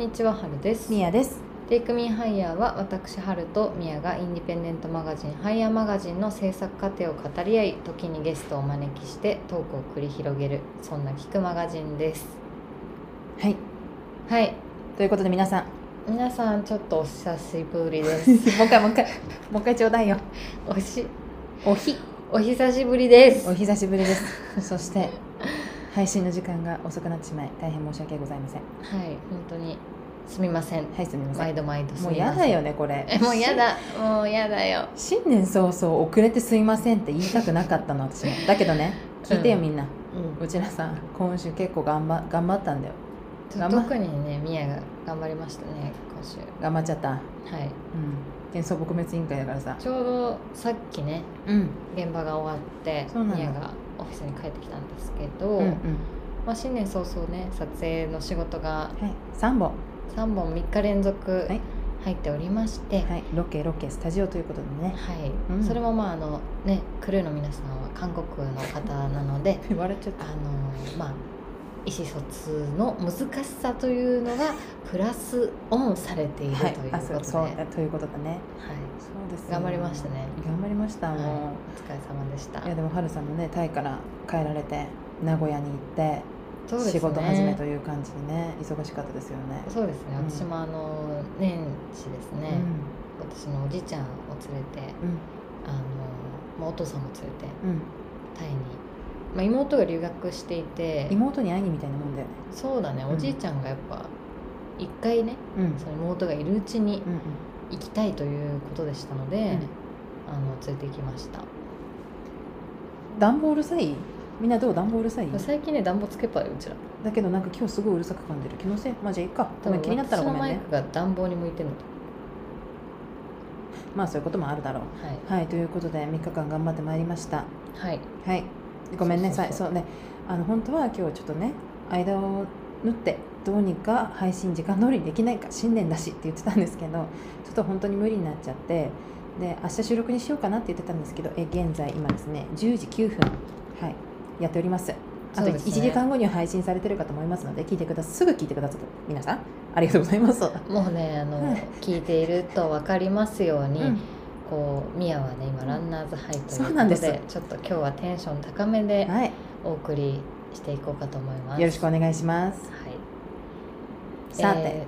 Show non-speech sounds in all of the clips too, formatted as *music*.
にちははるです。みやです。テイクミンハイヤーは私はるとみやがインディペンデントマガジンハイヤーマガジンの制作過程を語り合い時にゲストをお招きしてトークを繰り広げるそんな聞くマガジンです。はい。はい。ということで皆さん。皆さんちょっとお久しぶりです。*laughs* もう一回もう一回もう一回ちょうだいよ。おしおひ。お久しぶりです。お久しぶりです。そして配信の時間が遅くなってしまい大変申し訳ございません。はい本当にすみません。はいすみません。毎度毎度すもうみません。やだよねこれ。えもうやだ。もうやだよ。新年早々遅れてすいませんって言いたくなかったの私も。だけどね聞いてようんみんな、うん。うちらさ今週結構頑張頑張ったんだよ。特にねみやが頑張りましたね今週。頑張っちゃった。うん。はい幻想撲滅委員会だからさ。ちょうどさっきねうん。現場が終わってそうなの。みやがオフィスに帰ってきたんですけど、うんうん。まあ、新年早々ね撮影の仕事がはい。3本。3本3日連続はい。入っておりまして、はい。はいロケロケスタジオということでね。うん。それもまああのねクルーの皆さんは韓国の方なので言われちゃっあのまあ意思疎通の難しさというのがプラスオンされているとはいいうことで、あそうそうだということだね。はいそうですよ頑張りましたね。頑張りましたもう、はい。お疲れ様でしたいやでもはるさんもねタイから帰られて名古屋に行って、ね。仕事始めという感じでね忙しかったですよね。そうですね、うん。私もあの年始ですね、うん。私のおじいちゃんを連れてあの、まあ、お父さんも連れてうん、うん、タイに、まあ、妹が留学していて。妹に会いにみたいなもんだよね。そうだね。うん。おじいちゃんがやっぱ一回ねうん。その妹がいるうちに行きたいということでしたので、うん。あの連れて行きました。暖房うるさいみんなどう？暖房うるさい最近ね暖房つけっぱようちら。だけどなんか今日すごいうるさく感じる気のせい？まあじゃあいいか。ごめん気になったらごめんね。私のマイクが暖房に向いてるのとまあそういうこともあるだろう。はい。ということで3日間頑張ってまいりました。はいはい。はいごめんね。そうね。あの本当は今日ちょっとね間を縫ってどうにか配信時間通りにできないか新年だしって言ってたんですけどちょっと本当に無理になっちゃってで明日収録にしようかなって言ってたんですけどえ現在今ですね10時9分はいやっております。あとそうですね。1時間後には配信されてるかと思いますので聞いてくださすぐ聞いてくださる皆さんありがとうございます。もうねあの、はい。聞いていると分かりますように、うんこうミアはね今ランナーズハイということででちょっと今日はテンション高めでお送りしていこうかと思います、はい、よろしくお願いします、はい、さて、え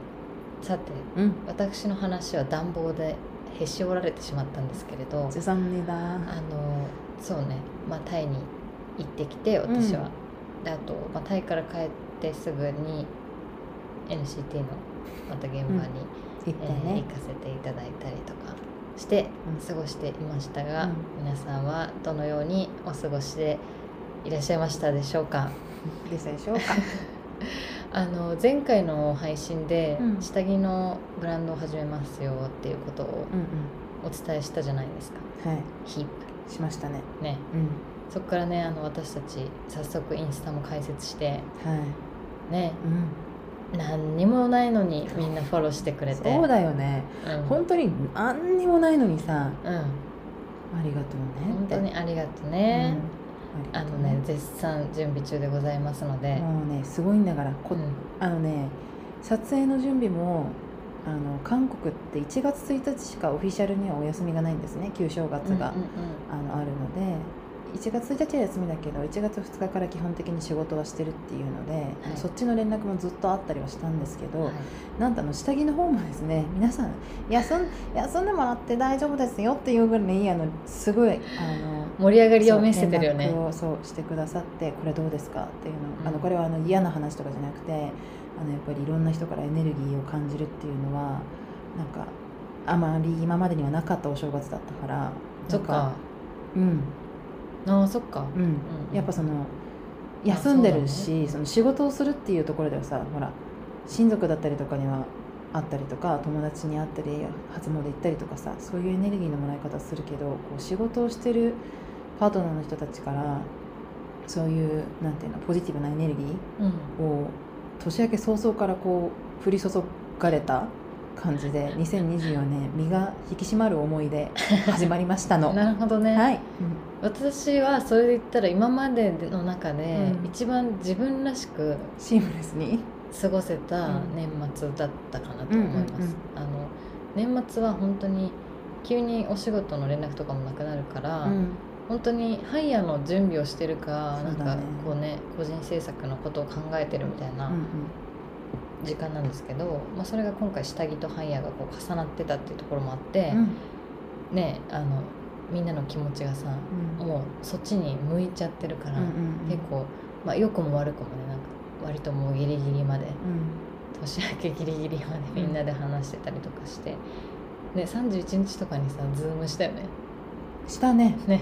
ー、さて、うん、私の話は暖房でへし折られてしまったんですけれどあのそうね、まあ、タイに行ってきて私は、うん、であと、まあ、タイから帰ってすぐに NCT のまた現場に、うん。ね。えー、行かせていただいたりとか。してうん過ごしていましたが、うん。皆さんはどのようにお過ごしでいらっしゃいましたでしょうか？でしたでしょうか？*laughs* あの前回の配信でうん。下着のブランドを始めますよっていうことをお伝えしたじゃないですか。はい。ヒッしましたね。プね。うん。そこからねあの私たち早速インスタも開設してはい。ね。うん何にもないのにみんなフォローしてくれて。そうだよね。うん、本当に何にもないのにさうん、ありがとうね本当にありがとうね、うん、あのね絶賛準備中でございますので、もうねすごいんだからこ、うん。あのね撮影の準備もあの韓国って1月1日しかオフィシャルにはお休みがないんですね旧正月が、あのあるので1月1日は休みだけど1月2日から基本的に仕事はしてるっていうので、い。そっちの連絡もずっとあったりはしたんですけど、うんはい。なんとあの下着の方もですね皆さん休ん休んでもらって大丈夫ですよっていうぐらいあのすごいあの盛り上がりを見せてるよね。そう連絡をそうしてくださってこれどうですかっていうの,、うん。あのこれはあの嫌な話とかじゃなくてあのやっぱりいろんな人からエネルギーを感じるっていうのはなんかあまり今までにはなかったお正月だったからなんそっか。うんああそっか。うん、うんやっぱそのあ休んでるしそ、の仕事をするっていうところではさほら親族だったりとかには会ったりとか友達に会ったり初詣行ったりとかさそういうエネルギーのもらい方するけどこう仕事をしてるパートナーの人たちからそういうなんていうのポジティブなエネルギうん。ーを年明け早々からこう降り注がれた感じで2024年身が引き締まる思いで始まりましたの。*laughs* なるほどね、はい、私はそれで言ったら今までの中でうん。一番自分らしくシームレスに？過ごせた年末だったかなと思います、うんうんうん。あの年末は本当に急にお仕事の連絡とかもなくなるから、うん。本当にハイヤーの準備をしてるか、なかそうんだね。こうね個人制作のことを考えてるみたいなうん時間なんですけど、まあ、それが今回下着とハイヤーがこう重なってたっていうところもあって、うん。ねあのみんなの気持ちがさうん。もうそっちに向いちゃってるから、うんうんうん。結構、まあ、良くも悪くもねなんか割ともうギリギリまでうん。年明けギリギリまでみんなで話してたりとかして、で31日とかにさズームしたよね。したね。ね。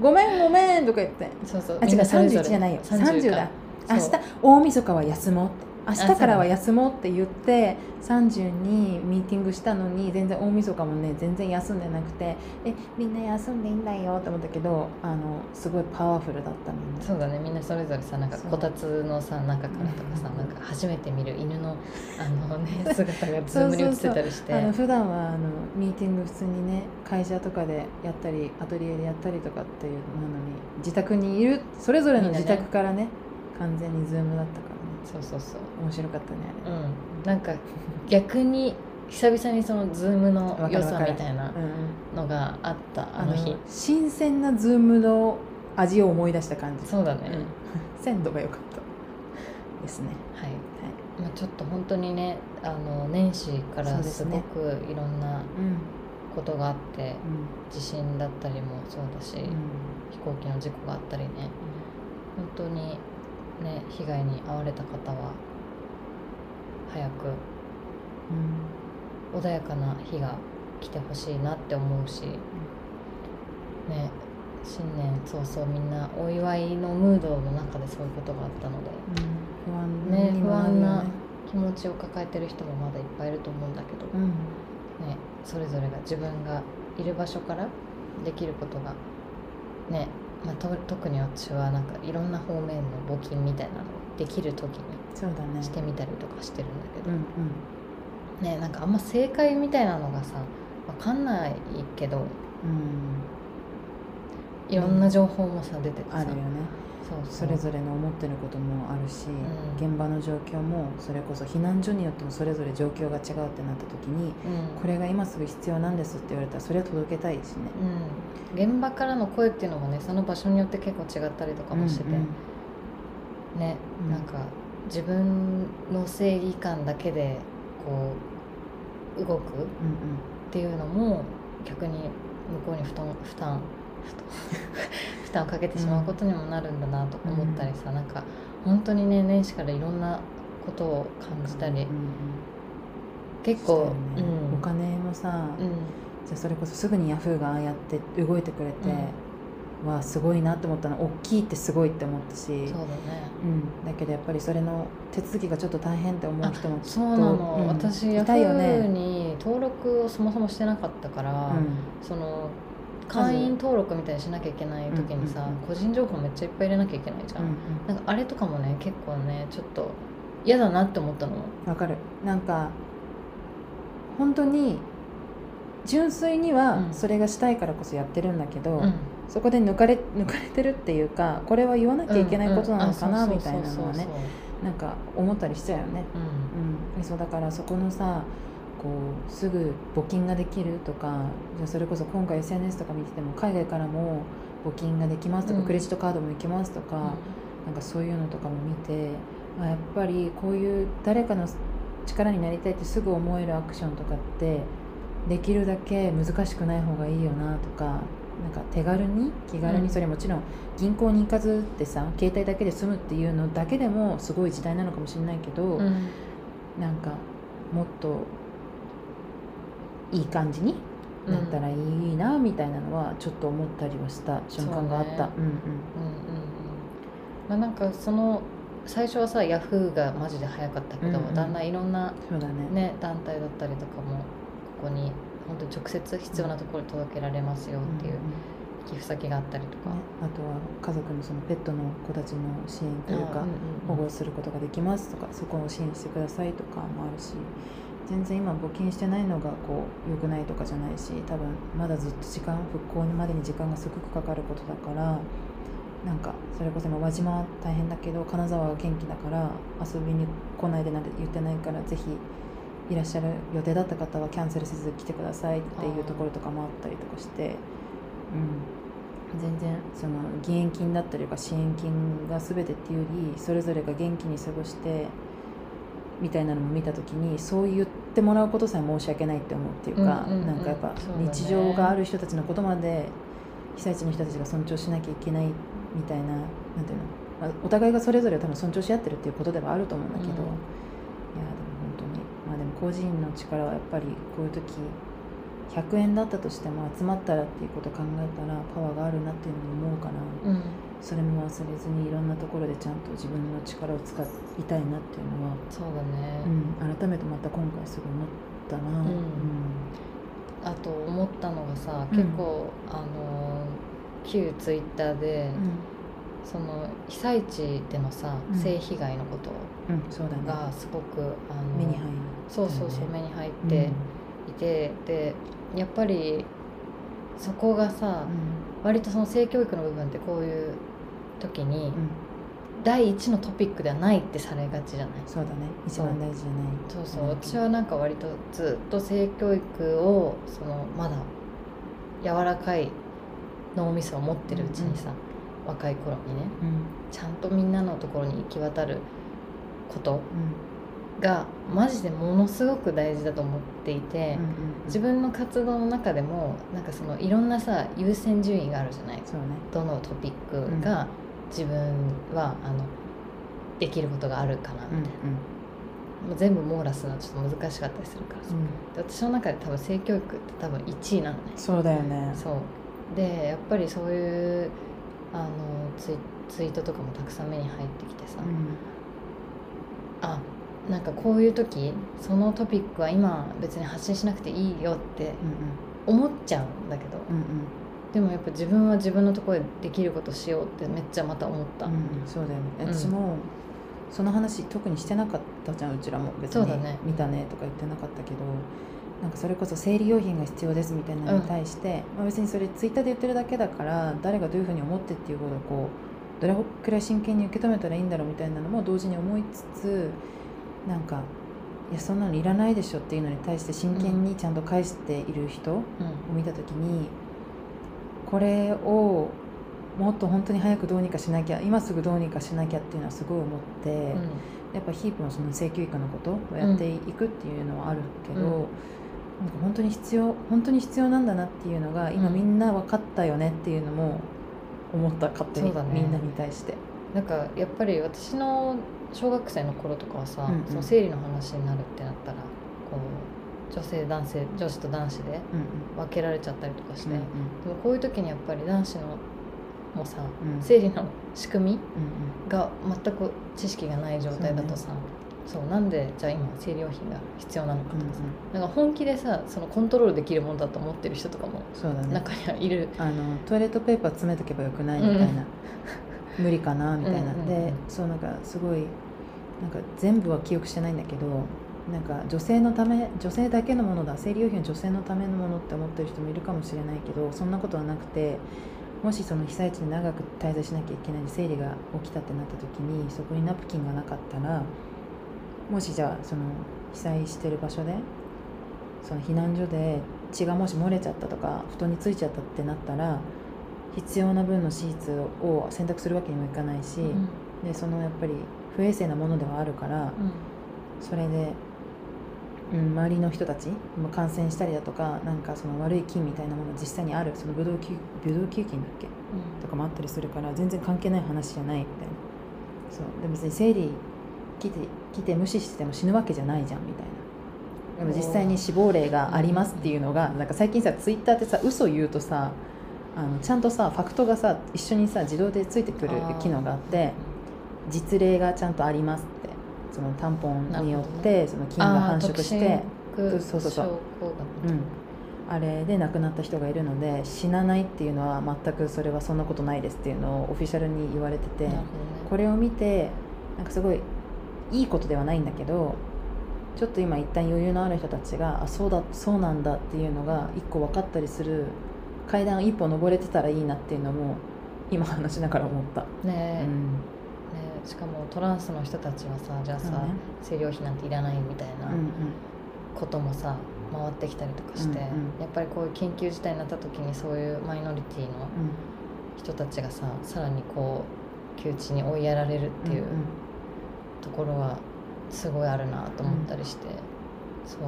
ごめんごめんとか言って。そうそう。あ違うみんなそれぞれ。31じゃないよ。30 30か。だ明日大晦日は休もうって明日からは休もうって言って30にミーティングしたのに全然大晦日もね全然休んでなくてえみんな休んでいいんだよって思ったけどあのすごいパワフルだったみんなそうだね。みんなそれぞれさなんかこたつのさ中からとかさうん。なんか初めて見る犬のあのね *laughs* 姿がズームに映ってたりして。あの普段はあのミーティング普通にね会社とかでやったりアトリエでやったりとかっていうのなのに自宅にいるそれぞれの自宅からね完全にズームだったから。ねそうそうそう。面白かったねうん。なんか逆に久々にそのズームの良さみたいなうんうん。のがあったあの日。新鮮なズームの味を思い出した感じ。そうだね、うん。*laughs* 鮮度が良かった。ですね。はい、はい。まあ、ちょっと本当にねあの年始からすすごねくいろんなうん。ことがあって、う地震だったりもそうだし、ん。飛行機の事故があったりね。本当にね被害に遭われた方は早くうん。穏やかな日が来てほしいなって思うし、ね新年早々みんなお祝いのムードの中でそういうことがあったので不安ね。不安な気持ちを抱えてる人もまだいっぱいいると思うんだけど、うん。ね、それぞれが自分がいる場所からできることがね、まあ、と特に私はなんかいろんな方面の募金みたいなのをできる時にしてみたりとかしてるんだけど、うんうん。ねなんかあんま正解みたいなのがさ分かんないけどうん。いろんな情報もさ出ててさ、あるよねそれぞれの思ってることもあるし、うん。現場の状況もそれこそ避難所によってもそれぞれ状況が違うってなった時にうん。これが今すぐ必要なんですって言われたらそれは届けたいしね。うん、現場からの声っていうのもねその場所によって結構違ったりとかもしてて、うん。うんね、うん。なんか自分の正義感だけでこう動くっうんていうのも逆に向こうに負担負担 *laughs* 負担をかけてしまうことにもなるんだなと思ったりさ、なんか本当にね年始からいろんなことを感じたり、うんうん結構、ね。うん。お金もさ、うん。じゃあそれこそすぐにヤフーがああやって動いてくれて、はすごいなって思ったの。大きいってすごいって思ったし。そうだね。うん、だけどやっぱりそれの手続きがちょっと大変って思う人もそうなの、うん。私ヤフーね、に登録をそもそもしてなかったから、うん。その会員登録みたいにしなきゃいけない時にさ、うんうんうん個人情報めっちゃいっぱい入れなきゃいけないじゃん、うんなんかあれとかもね結構ねちょっと嫌だなって思ったの。うんわかるなんか本当に純粋にはうん。それがしたいからこそやってるんだけど、うん。そこで抜かれ *laughs* 抜かれてるっていうかこれは言わなきゃいけないことなのかなうんうん。みたいなのはねなんか思ったりしちゃうよね、うん。うん、そうだからそこのさこうすぐ募金ができるとかじゃあそれこそ今回 SNS とか見てても海外からも募金ができますとか、うん。クレジットカードも行きますとか、なんかそういうのとかも見てあやっぱりこういう誰かの力になりたいってすぐ思えるアクションとかってできるだけ難しくない方がいいよなとかなんか手軽に気軽うん。にそれもちろん銀行に行かずってさ携帯だけで済むっていうのだけでもすごい時代なのかもしれないけど、うんうん。なんかもっといい感じになったらいいなみたいなのはちょっと思ったりはした瞬間があった。そううんうん。うんまあなんかその最初はさヤフーがマジで早かったけど、うんうん。だんだんいろんなね。ね団体だったりとかもここに本当に直接必要なところに届けられますよっていう寄付先があったりとか、ね、あとは家族のそのペットの子たちの支援というか保護することができますとかそこを支援してくださいとかもあるし全然今募金してないのがこう良くないとかじゃないし多分まだずっと時間復興までに時間がすごくかかることだからなんかそれこそ今輪島は大変だけど金沢は元気だから遊びに来ないでなんて言ってないからぜひいらっしゃる予定だった方はキャンセルせず来てくださいっていうところとかもあったりとかして、うん、全然その義援金だったりとか支援金が全てっていうよりそれぞれが元気に過ごしてみたいなのも見た時にそう言ってもらうことさえ申し訳ないって思うっていうか、うんうんうん。なんかやっぱ日常がある人たちのことまで被災地の人たちが尊重しなきゃいけないみたいななんていうの、まあ、お互いがそれぞれ多分尊重し合ってるっていうことではあると思うんだけど、うん。いやでも本当に。まあでも個人の力はやっぱりこういう時100円だったとしても集まったらっていうことを考えたらパワーがあるなっていうのに思うから、うんそれも忘れずにいろんなところでちゃんと自分の力を使いたいなっていうのは、そうだね、うん、改めてまた今回すごい思ったな、うん。あと思ったのがさうん。結構、あの旧ツイッターで、その被災地でのさ、うん。性被害のことがすごくあの目に入るそうそうそう、目に入っていて、でやっぱりそこがさ、割とその性教育の部分ってこういう時に、うん、うん、第一のトピックではないってされがちじゃない？そうだね。一番大事じゃない。そうそう。私はなんか割とずっと性教育をそのまだ柔らかい脳みそを持ってるうちにさ、若い頃にねうん。ちゃんとみんなのところに行き渡ることうんがマジでものすごく大事だと思っていて、うんうん自分の活動の中でもなんかそのいろんなさ優先順位があるじゃない？そうね。どのトピックが自分はあのできることがあるかなうんみたいな、もう全部網羅するのはちょっと難しかったりするからさ、うん。で私の中で多分性教育って多分1位なのね。そうだよね。そう。でやっぱりそういうあのツイツイートとかもたくさん目に入ってきてさ、うん。あなんかこういう時そのトピックは今別に発信しなくていいよってうん思っちゃうんだけどうんうん。でもやっぱ自分は自分のところでできることしようってめっちゃまた思った、うんうん。そうだよね。うん。私もその話特にしてなかったじゃんうちらも。別にそうだね。見たねとか言ってなかったけどなんかそれこそ生理用品が必要ですみたいなのに対して、まあ、別にそれツイッターで言ってるだけだから誰がどういうふうに思ってっていうことをこうどれくらい真剣に受け止めたらいいんだろうみたいなのも同時に思いつつなんかいやそんなのいらないでしょっていうのに対して真剣にちゃんと返している人をうん。見た時にこれをもっと本当に早くどうにかしなきゃ今すぐどうにかしなきゃっていうのはすごい思って、うん。やっぱヒープのその性教育のことをやっていくっていうのはあるけど、うん。なんか本当に必要本当に必要なんだなっていうのが今うん。みんな分かったよねっていうのも思った勝手に、ね。みんなに対して。なんかやっぱり私の小学生の頃とかはさ、うんうん。その生理の話になるってなったらこう女性男性女子と男子でうん分けられちゃったりとかして、うんうん。でもこういう時にやっぱり男子のもさ、うん。生理の仕組みうんが全く知識がない状態だとさそう,、なんでじゃあ今生理用品が必要なのかうんうん。とかさ、なんか本気でさそのコントロールできるものだと思ってる人とかも中にはいる、あのトイレットペーパー詰めとけばよくないみたいな、無理かなみたいな、うんうんうん。でそうなんかすごいなんか全部は記憶してないんだけどなんか女性のため女性だけのものだ。生理用品は女性のためのものって思ってる人もいるかもしれないけどそんなことはなくてもしその被災地に長く滞在しなきゃいけない生理が起きたってなった時にそこにナプキンがなかったらもしじゃあその被災してる場所でその避難所で血がもし漏れちゃったとか布団についちゃったってなったら必要な分のシーツを選択するわけにもいかないし、うん。でそのやっぱり不衛生なものではあるからそれで、うん、周りの人たちも感染したりだとかなんかその悪い菌みたいなものが実際にあるそのブドウ球ブドウ球菌だっけ？とかもあったりするから全然関係ない話じゃないみたいな。そう。で別に生理来て来て無視してても死ぬわけじゃないじゃんみたいな。でも実際に死亡例がありますっていうのがなんか最近さツイッターってさ嘘言うとさあのちゃんとさファクトがさ一緒にさ自動でついてくる機能があって実例がちゃんとありますってそのタンポンによってその菌が繁殖して、そうそうそう。そううん、あれで亡くなった人がいるので死なないっていうのは全くそれはそんなことないですっていうのをオフィシャルに言われててこれを見てなんかすごいいいことではないんだけどちょっと今一旦余裕のある人たちがあそうだそうなんだっていうのが一個分かったりする階段一歩登れてたらいいなっていうのも今話しながら思った、ね,、うん。ねしかもトランスの人たちはさじゃあさ、そうね。生理用品なんていらないみたいなうんうん。こともさ回ってきたりとかして、うんうん。やっぱりこういう緊急事態になった時にそういうマイノリティの人たちがささらにこう窮地に追いやられるっていううんうん。ところはすごいあるなと思ったりして、そう。そ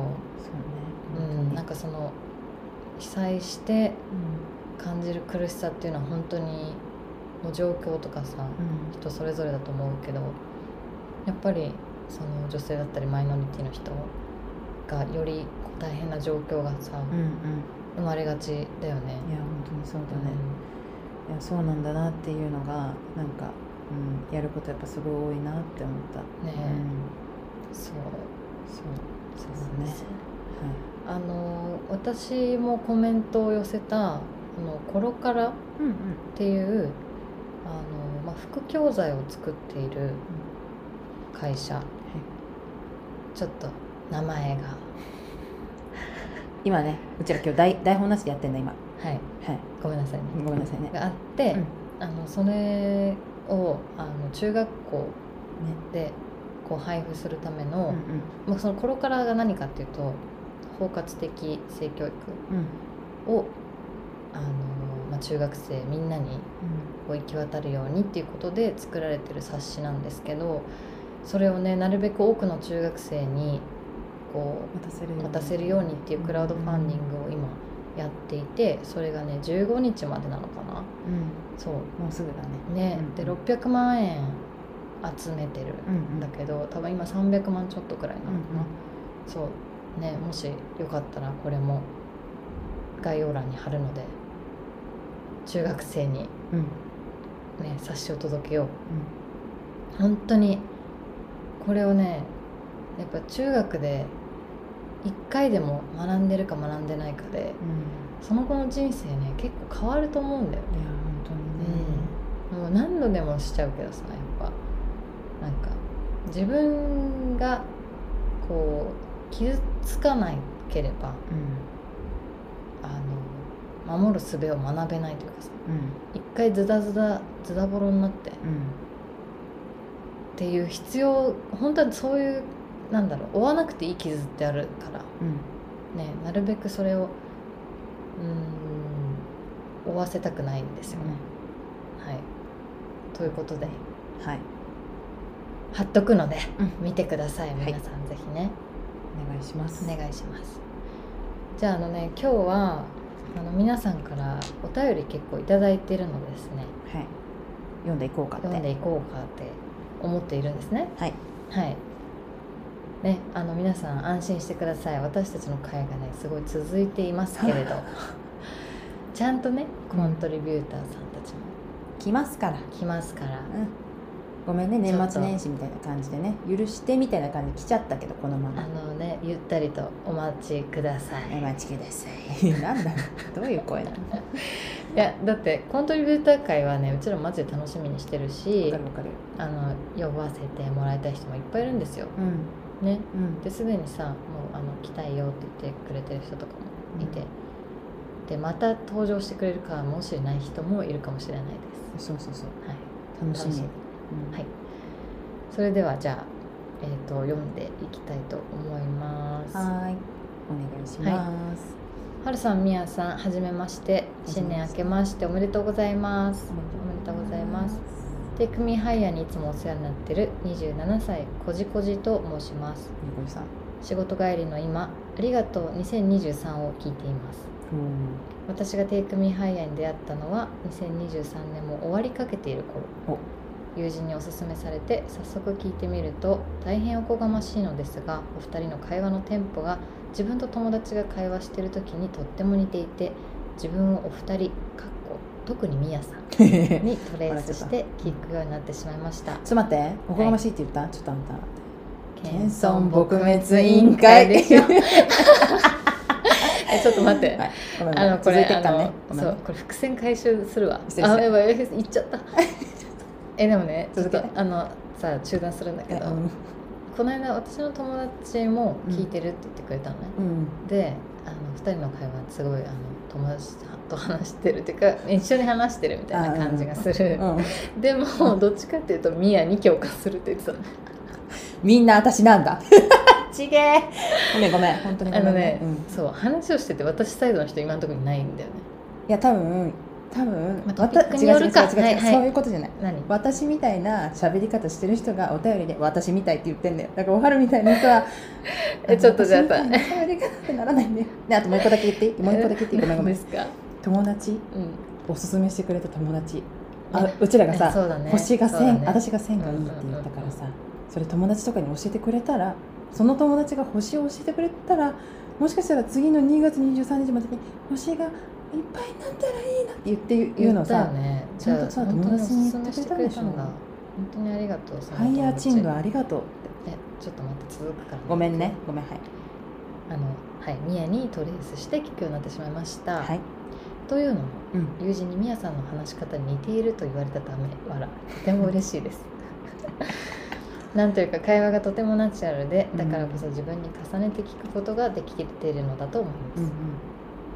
うね。うん、なんか、かその被災してう感じる苦しさっていうのは本当にもう状況とかさんうん。人それぞれだと思うけどやっぱりその女性だったりマイノリティの人がより大変な状況がさうんうん。生まれがちだよね。いや本当にそうだね、いやそうなんだなっていうのがなんか、うん、やることやっぱすごい多いなって思った。ねえ。うん、そう。そう。そうですよはあの私もコメントを寄せた「あのコロカラ」っいうんうん。ていうあの、まあ、副教材を作っている会社。ちょっと名前が。今ねうちら今日台台本なしでやってんだ今。はい。はい。ごめんなさいね。ごめんなさいね。があって、うん。あのそれをあの中学校ね。でこう配布するための、うんうん。まあ、そのコロカラが何かっていうと包括的性教育うん。をあの、まあ、中学生みんなにこう行き渡るようにっていうことで作られてる冊子なんですけどそれをねなるべく多くの中学生にこ渡せるよう渡せるようにっていうクラウドファンディングを今やっていてそれがね15日までなのかな。うん。そう。もうすぐだね。ね、うんで600万円集めてるうんんだけど多分今300万ちょっとくらいなのかな、うんうん。そうねもしよかったらこれも概要欄に貼るので中学生にうん。ね冊子を届けよう。本当にこれをねやっぱ中学で1回でも学んでるか学んでないかでうん。うんその後の人生ね結構変わると思うんだよね。いや本当にね。もう何度でもしちゃうけどさやっぱ。なんか自分がこう傷つかないければあの守る術を学べないというかさうん。一回ズダズダズダボロになってっうん。ていう必要本当はそういうなんだろう負わなくていい傷ってあるからうん。ねなるべくそれをうーん負わせたくないんですよね、はい。ということで。うんはい。貼っとくのでうん。見てくださいい皆さんぜひね、お願いします。お願いします。じゃああのね今日はあの皆さんからお便り結構いただいてるのでですね。はい。読んでいこうかって。読んでいこうかって思っているんですね。はい。はい。ねあの皆さん安心してください。私たちの会がねすごい続いていますけれど。*laughs* ちゃんとねコントリビューターさんたちも。来ますから。来ますから。うんごめんね年末年始みたいな感じでね許してみたいな感じで来ちゃったけどこのまあまのねゆったりとお待ちください。お待ちください。*laughs* なんだろうどういう声なの？わ *laughs* いやだってコントリビューター会はねうちらマジで楽しみにしてるしかるわかる。あの呼ばせてもらいたい人もいっぱいいるんですよ。うん。ね。うん。ですでにさもうあの来たいよって言ってくれてる人とかもいて、でまた登場してくれるかもしれない人もいるかもしれないです。そうそうそう。はい。楽しみはい。それではじゃあ、えー、と読んでいきたいと思います。はーい。お願いします、はるさんみやさんはじめまして。新年明けましておめでとうございます。おめでとうございます。テイクミーハイヤーにいつもお世話になってる27歳こじこじと申します。仕事帰りの今ありがとう2023を聞いています。私がテイクミーハイヤーに出会ったのは2023年も終わりかけている頃友人におすすめされて早速聞いてみると大変おこがましいのですがお二人の会話のテンポが自分と友達が会話している時にとっても似ていて自分をお二人かっこ特にみやさんお *laughs* にトレースして聞くようになってしまいました。ちょっと待っておこがましいって言った、ちょっとあんた。謙遜撲滅委員会。でしょえちょっと待って、はいあのこれね。あのそうこれ伏線回収するわ。あやばい言っちゃったえでもねちょっとあのさ中断するんだけど、うん。この間私の友達も聞いてるって言ってくれたのね、うん。であの2人の会話すごいあの友達と話してるっていうか一緒に話してるみたいな感じがする、うん。でもどっちかっていうとミヤに共感するって言ってたの。みんな私なんだ。ちげえ。ごめんごめん。本当にごめんあのね、うん。そう話をしてて私サイドの人今のところにないんだよね。いや多分多分、まあ違う違う違う違う、はいはい。そういうことじゃない。何？私みたいな喋り方してる人がお便りで私みたいって言ってんだよ。だからおはるみたいな人は *laughs* えちょっとじゃあさ喋り方ってならないんだよ。ねあともう一個だけ言っていい？もう一個だけ言っていい？ごめんごめん。ですか？友達？うん。おすすめしてくれた友達。あうちらがさ、そうだね。星が線、そうだね。私が線がいいって言ったからさ、それ友達とかに教えてくれたらその友達が星を教えてくれたらもしかしたら次の2月23日までに星がいっぱいになったらいいな。って言って言うのさ、ね。ちゃんとさ友達に言ってくれたんでしょ本当にありがとうそのファイヤーチングありがとうえちょっと待って続くからごめんね。ごめんはい。あのはいミヤにトレースして聞くようになってしまいました、はい。というのもうん。友人にミヤさんの話し方に似ていると言われたため笑とても嬉しいです。*laughs* なんというか会話がとてもナチュラルでだからこそ自分に重ねて聞くことができているのだと思います、うんうん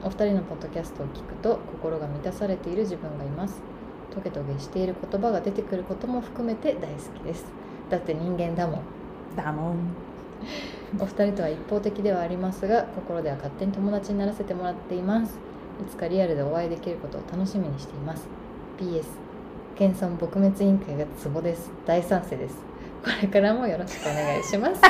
お二人のポッドキャストを聞くと心が満たされている自分がいます。トゲトゲしている言葉が出てくることも含めて大好きです。だって人間だもん。だもん。*laughs* お二人とは一方的ではありますが心では勝手に友達にならせてもらっています。いつかリアルでお会いできることを楽しみにしています。PS 謙遜撲滅委員会がツボです。大賛成です。これからもよろしくお願いします *laughs*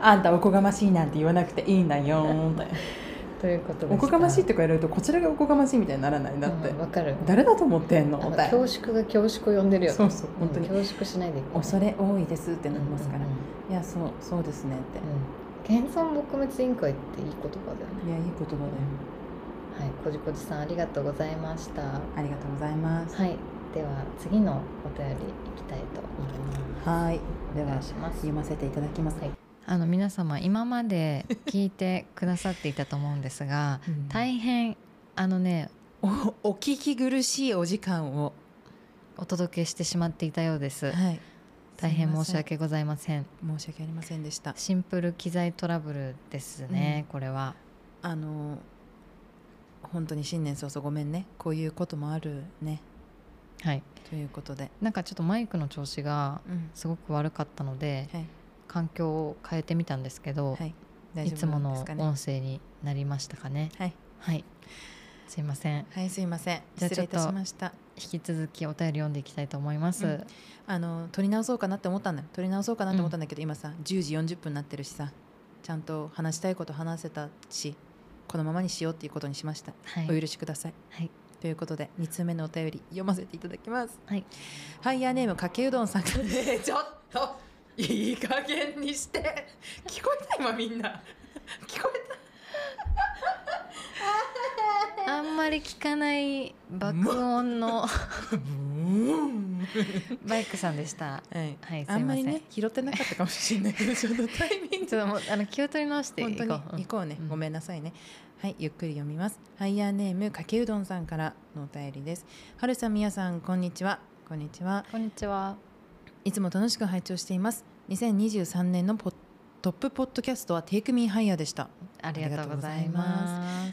あんたおこがましいなんて言わなくていいんだよーって。*laughs* ということでおこがましいってこ言われるとこちらがおこがましいみたいにならないだって、わ、かる。誰だと思ってんの？って恐縮が恐縮を呼んでるよね。そうそう本当に。うん恐縮しないでい恐れ多いですってなりますから、うんうんいやそうそうですねって、うん。謙遜撲滅委員会っていい言葉だよね。いやいい言葉だよ。はいこじこじさんありがとうございました。ありがとうございます。はい。では次のお便りいきたいと思います。はい。でお願はいします。読ませていただきます、はいあの皆様今まで聞いてくださっていたと思うんですが *laughs* うん。大変あのねおお聞き苦しいお時間を。お届けしてしまっていたようです。はい。大変申し訳ございません。申し訳ありませんでした。シンプル機材トラブルですね、これは。あの本当に新年早々ごめんね。こういうこともあるね。はい。ということで、なんかちょっとマイクの調子がうん。すごく悪かったのではい環境を変えてみたんですけど、はい。大丈いつもの音声になりましたかね？はい。はい。すいません。はいすいません。失礼いたしました。引き続きお便り読んでいきたいと思います、うん。あの撮り直そうかなって思ったんだ。よ撮り直そうかなって思ったんだけど、今さ10時40分になってるしさちゃんと話したいこと話せたしこのままにしようっていうことにしました、はい。お許しください。はい。ということで2通目のお便り読ませていただきます。はい。ハイヤーネームかけうどんさんちょっといい加減にして。聞こえた今みんな。聞こえあんまり聞かない爆音のバイクさんでした。はい、はいすいません。あんまりね拾ってなかったかもしれないけどちょっとタイミング。*laughs* ちょっともうあの気を取り直してい本当に。行こうね、うん。ごめんなさいね。はいゆっくり読みます。ハイヤーネームかけうどんさんからのお便りです。はるさんみやさんこんにちは。こんにちは。こんにちはいつも楽しく拝聴しています。2023年のトップポッドキャストはテイクミーハイヤーでした。ありがとうございます。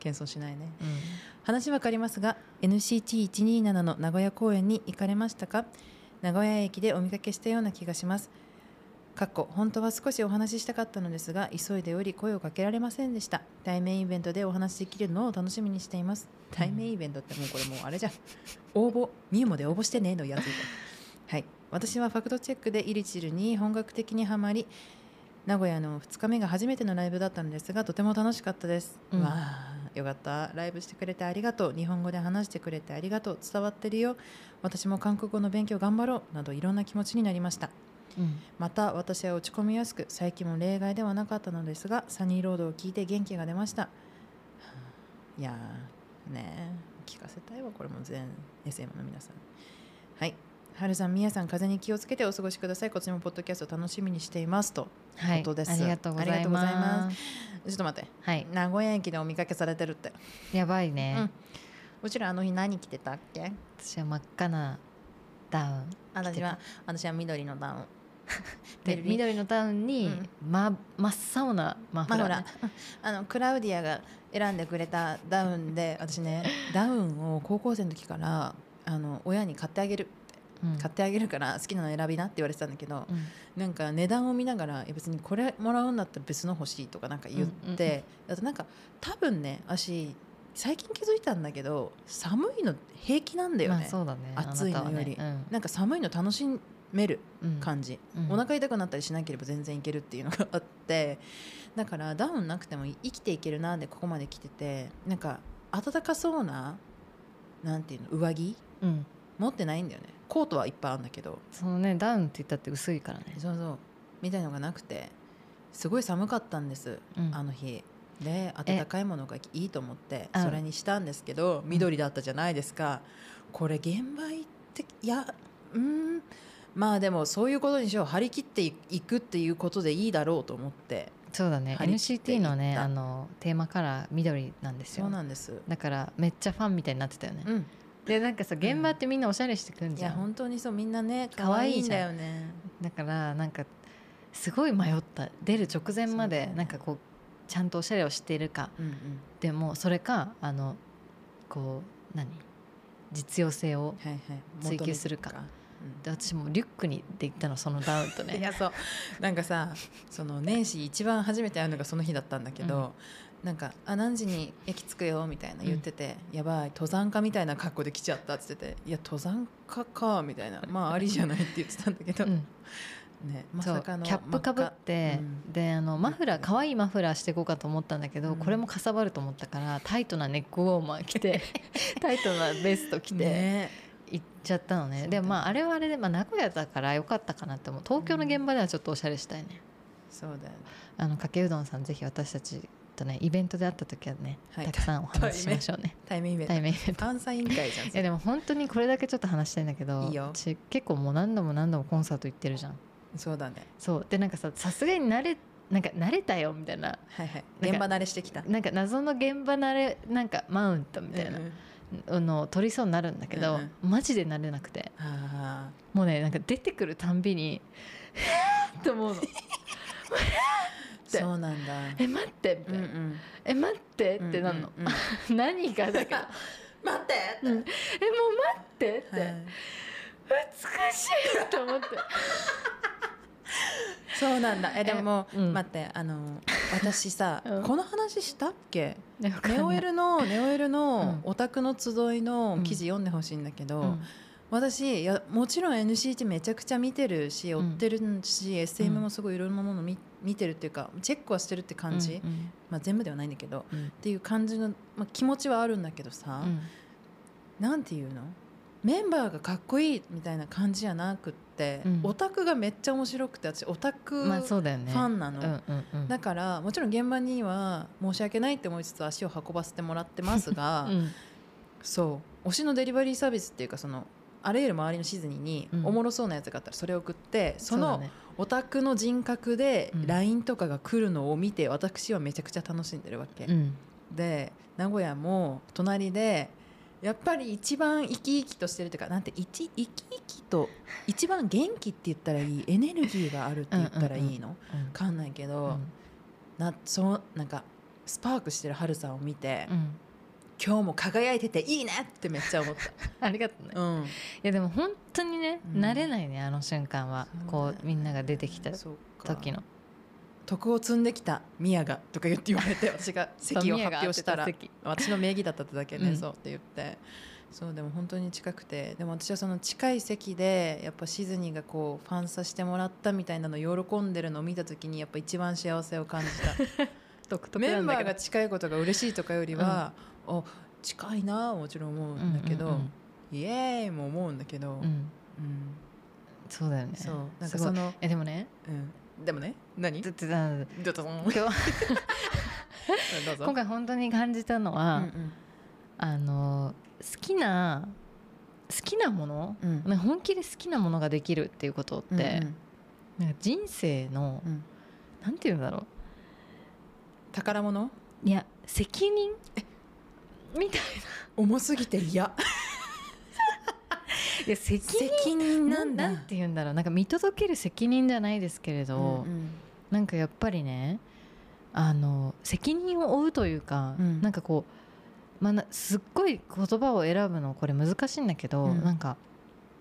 謙遜 *laughs* しないねうん。話わかりますが NCT127 の名古屋公演に行かれましたか？名古屋駅でお見かけしたような気がします。かっこ本当は少しお話ししたかったのですが急いでおり声をかけられませんでした。対面イベントでお話しできるのを楽しみにしています。対面イベントってもうこれもうあれじゃん。応募ミューモで応募してねのやつ。*laughs* はい私はファクトチェックでイリチルに本格的にはまり名古屋の2日目が初めてのライブだったのですがとても楽しかったです、うん。わあよかった。ライブしてくれてありがとう。日本語で話してくれてありがとう。伝わってるよ。私も韓国語の勉強頑張ろう。などいろんな気持ちになりました。うん。また私は落ち込みやすく最近も例外ではなかったのですがサニーロードを聞いて元気が出ました。はあいやーねえ聞かせたいわこれも全 SM の皆さん。はいはるさんみやさん風邪に気をつけてお過ごしください。こっちもポッドキャスト楽しみにしていますと。はいことです。ありがとうございまます。ちょっと待って。はい。名古屋駅でお見かけされてるって。やばいね、うん。うちらあの日何着てたっけ？私は真っ赤なダウン。私は私は緑のダウン。*laughs* で緑のダウンに、ま、真っ青なマフまあラー、ほらあのクラウディアが選んでくれたダウンで私ねダウンを高校生の時からあの親に買ってあげる。うん買ってあげるから好きなの選びなって言われてたんだけど、うん。なんか値段を見ながら別にこれもらうんだったら別の欲しいとかなんか言って、あとなんか多分ね私最近気づいたんだけど寒いの平気なんだよね、まあそうだね暑いのより。あなたはね。なんか寒いの楽しめるうん。うん感じ、うん。お腹痛くなったりしなければ全然いけるっていうのがあってだからダウンなくても生きていけるなでここまで来ててなんか暖かそうななんていうの上着うん。持ってないんだよねコートはいっぱいあるんだけど。そのねダウンって言ったって薄いからね、そうそう。みたいのがなくてすごい寒かったんです、うん。あの日。で暖かいものがいいと思ってうん。それにしたんですけど緑だったじゃないですか、これ現場行っていやうーん。まあでもそういうことにしよう。張り切っていくっていうことでいいだろうと思ってそうだね。NCT のねあのテーマカラー緑なんですよ。そうなんです。だからめっちゃファンみたいになってたよね、うんでなんかさ現場ってみんなおしゃれしてくんいじゃん、や本当にそうみんなね可可愛愛いん。いんだよね。だからなんかすごい迷った。出る直前までなんかこうちゃんとおしゃれをしているか。うんうん。でもそれかあのこう何？実用性をはいはい。追求するか。求めてうん。で私もリュックにで行ったのそのダウンと *laughs* いねやそう。なんかさその年始一番初めて会うのがその日だったんだけど、なんか「あ何時に駅着くよ」みたいな言ってて「やばい登山家みたいな格好で来ちゃった」っつってて「いや登山家か」みたいな「まあありじゃない」って言ってたんだけど、うん。ねまさかのキャップかぶって、うん。であのマフラー可愛いマフラーしていこうかと思ったんだけど、うん。これもかさばると思ったからタイトなネックウォーマー着て *laughs* タイトなベスト着てね。行っちゃったのね。でもまああれはあれで、まあ、名古屋だからよかったかなって思う。東京の現場ではちょっとおしゃれしたいね、そうだよね。あのかけうどんさんぜひ私たちとねイベントで会った時はね、はい。たくさんお話ししましょうね。*laughs* 対面イベント。対面イベント。関西委員会じゃんいやでも本当にこれだけちょっと話したいんだけどいいよ。私結構もう何度も何度もコンサート行ってるじゃん。そうだね。そう。でなんかささすがに慣れなんか慣れたよみたいな。はいはい。現場慣れしてきた。なんか謎の現場慣れなんかマウントみたいなうんうん。のを取りそうになるんだけど、うんマジで慣れなくて。あもうねなんか出てくるたんびに「えーって思うの *laughs* ーそうなんだ「え待って」みたいな「うんうん。え待って」ってなんの、うんうんうん。*laughs* 何がだけど。*laughs* 待って「うん。えもう待って」って、はい。美しいと思って。*laughs* そうなんだ。えでも、えうん。待ってあの私さ、うん。この話したっけ？ネオエルのネオエルのうん。オタクの集いの記事読んでほしいんだけど、うん私いやもちろん NCT めちゃくちゃ見てるし追うん。ってるし、SM もすごいいろんなもの見見てるっていうかチェックはしてるって感じ、うんまあ、全部ではないんだけどうん。っていう感じの、まあ、気持ちはあるんだけどさ、うん。なんていうの？メンバーがかっこいいみたいな感じじゃなくって、うん。オタクがめっちゃ面白くて私オタクまあフそうだよね。ァンなの、うんうんうん。だからもちろん現場には申し訳ないって思いつつ足を運ばせてもらってますが、うん。そう。推しのデリバリーサービスっていうかそのあらゆる周りのシズニーにうん。おもろそうなやつがあったらそれを送って、そのオタクの人格でうん。LINE とかが来るのを見て私はめちゃくちゃ楽しんでるわけ、うん。で名古屋も隣でやっぱり一番生き生きとしてるというかなんて一生き生きと一番元気って言ったらいいエネルギーがあるって言ったらいいの、うんわかんないけど、うん。なそうなんかスパークしてるハルさんを見て、うん今日も輝いてていいねってめっちゃ思っ *laughs* ありがとうね。た。うん、いやでも本当にね、うん。慣れないねあの瞬間は。こうみんなが出てきた時の。徳を積んできた宮がとか言って言われて私が *laughs* 席を発表したら私の名義だっただけね、うん。そうって言って。そうでも本当に近くて。でも私はその近い席でやっぱシズニーがこうファンさせてもらったみたいなのを喜んでるのを見た時にやっぱ一番幸せを感じた。*laughs* メンバーが近いことが嬉しいとかよりは、お近いなもちろん思うんだけど、うんうんイエーイも思うんだけど、うん、うん。うんそうだよね。そう。なんかその、えでもね。うん、でもね。何？だっ今回本当に感じたのは、うんあの好きな好きなもの、うんね本気で好きなものができるっていうことって、うんうんなんか人生の、うんなんていうんだろ宝物ういや責任みたい重すぎて嫌。な *laughs* いや責任責任ななんんだ。なんて言うんだろう。なんか見届ける責任じゃないですけれど、うんうん。なんかやっぱりねあの責任を負うというか、うん。なんかこう、まあな、すっごい言葉を選ぶのこれ難しいんだけど、うん。なんか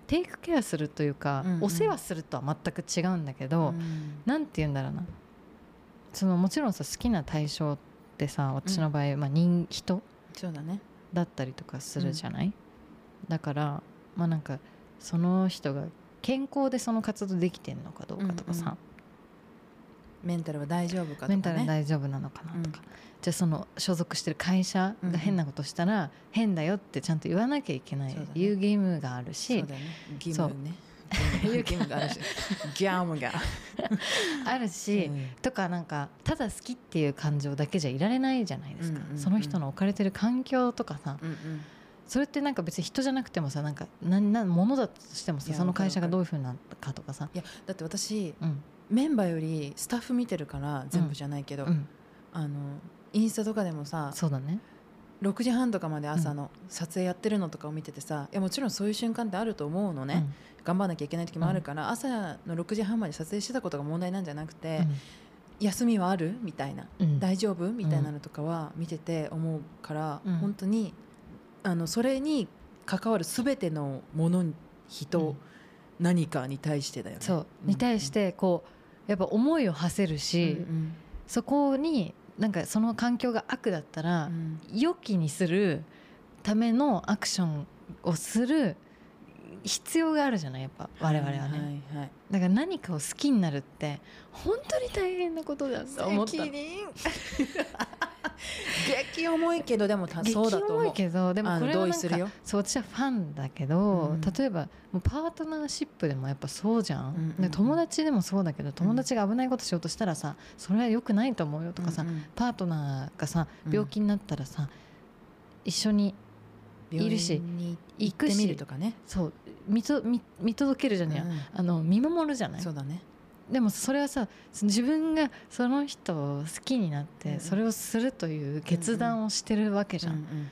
テイクケアするというか、うんうん。お世話するとは全く違うんだけど、うん。なんて言うんだろうな。そのもちろんさ好きな対象ってさ私の場合、まあ、人人そうだね。だったりとかするじゃない、だからまあなんかその人が健康でその活動できてんのかどうかとかさ、メンタルは大丈夫かね。メンタル大丈夫なのかなとか、じゃあその所属してる会社が変なことしたら変だよってちゃんと言わなきゃいけないそうだね。言う義務があるし、そうだよね。義務ね義務があるし。ギャムがあるし、うん。とかなんかただ好きっていう感情だけじゃいられないじゃないですか、うんうんうんその人の置かれてる環境とかさうんうん。それってなんか別に人じゃなくてもさなんか何何物だとしてもさその会社がどういうふうになったかとかさ。いやだって私うん。メンバーよりスタッフ見てるから全部じゃないけど、うん。あのインスタとかでもさそうだね。6時半とかまで朝の撮影やってるのとかを見ててさいやもちろんそういう瞬間ってあると思うのね、頑張らなきゃいけない時もあるから、朝の6時半まで撮影してたことが問題なんじゃなくて、休みはあるみたいな、うん。大丈夫みたいなのとかは見てて思うから、うん。本当にあのそれに関わる全てのもの人、うん。何かに対してだよね。そう。に対してこうやっぱ思いを馳せるうんし、うん。そこになんかその環境が悪だったら、うん。良きにするためのアクションをする必要があるじゃないやっぱ我々はね、はいはいはい。だから何かを好きになるって本当に大変なことだ。と思った。の責任。*laughs* 激重いけどでもたそうだと激思う。重いけどでもこれはなんか同意するよ。そう私はファンだけど、うん。例えばもうパートナーシップでもやっぱそうじゃん、うんうんうん。で友達でもそうだけど友達が危ないことしようとしたらさそれは良くないと思うよとかさ、うんうん。パートナーがさうん。病気になったらさ、一緒にいるし行ってみるとかね。そう見と見見届けるじゃねえや、うん。あの見守るじゃない。そうだね。でもそれはさ自分がその人を好きになっうんうん。てそれをするという決断をしてるわけじゃん、うんうん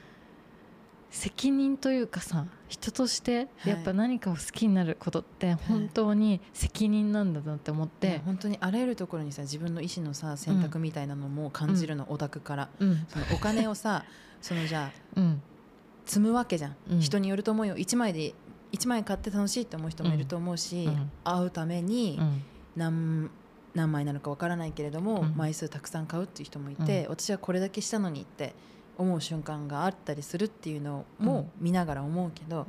責任というかさ人としてはい。やっぱ何かを好きになることって本当に責任なんだなって思って、いや本当にあらゆるところにさ自分の意思のさ選択みたいなのも感じるの、オタクから。うん。そのお金をさそのじゃあうん積むわけじゃん、うん。人によると思うよ。1枚で1枚買って楽しいって思う人もいると思うし、うん。会うためにうん。何何枚なのかわからないけれども、うん。枚数たくさん買うっていう人もいて、うん。私はこれだけしたのにって思う瞬間があったりするっていうのも見ながら思うけど、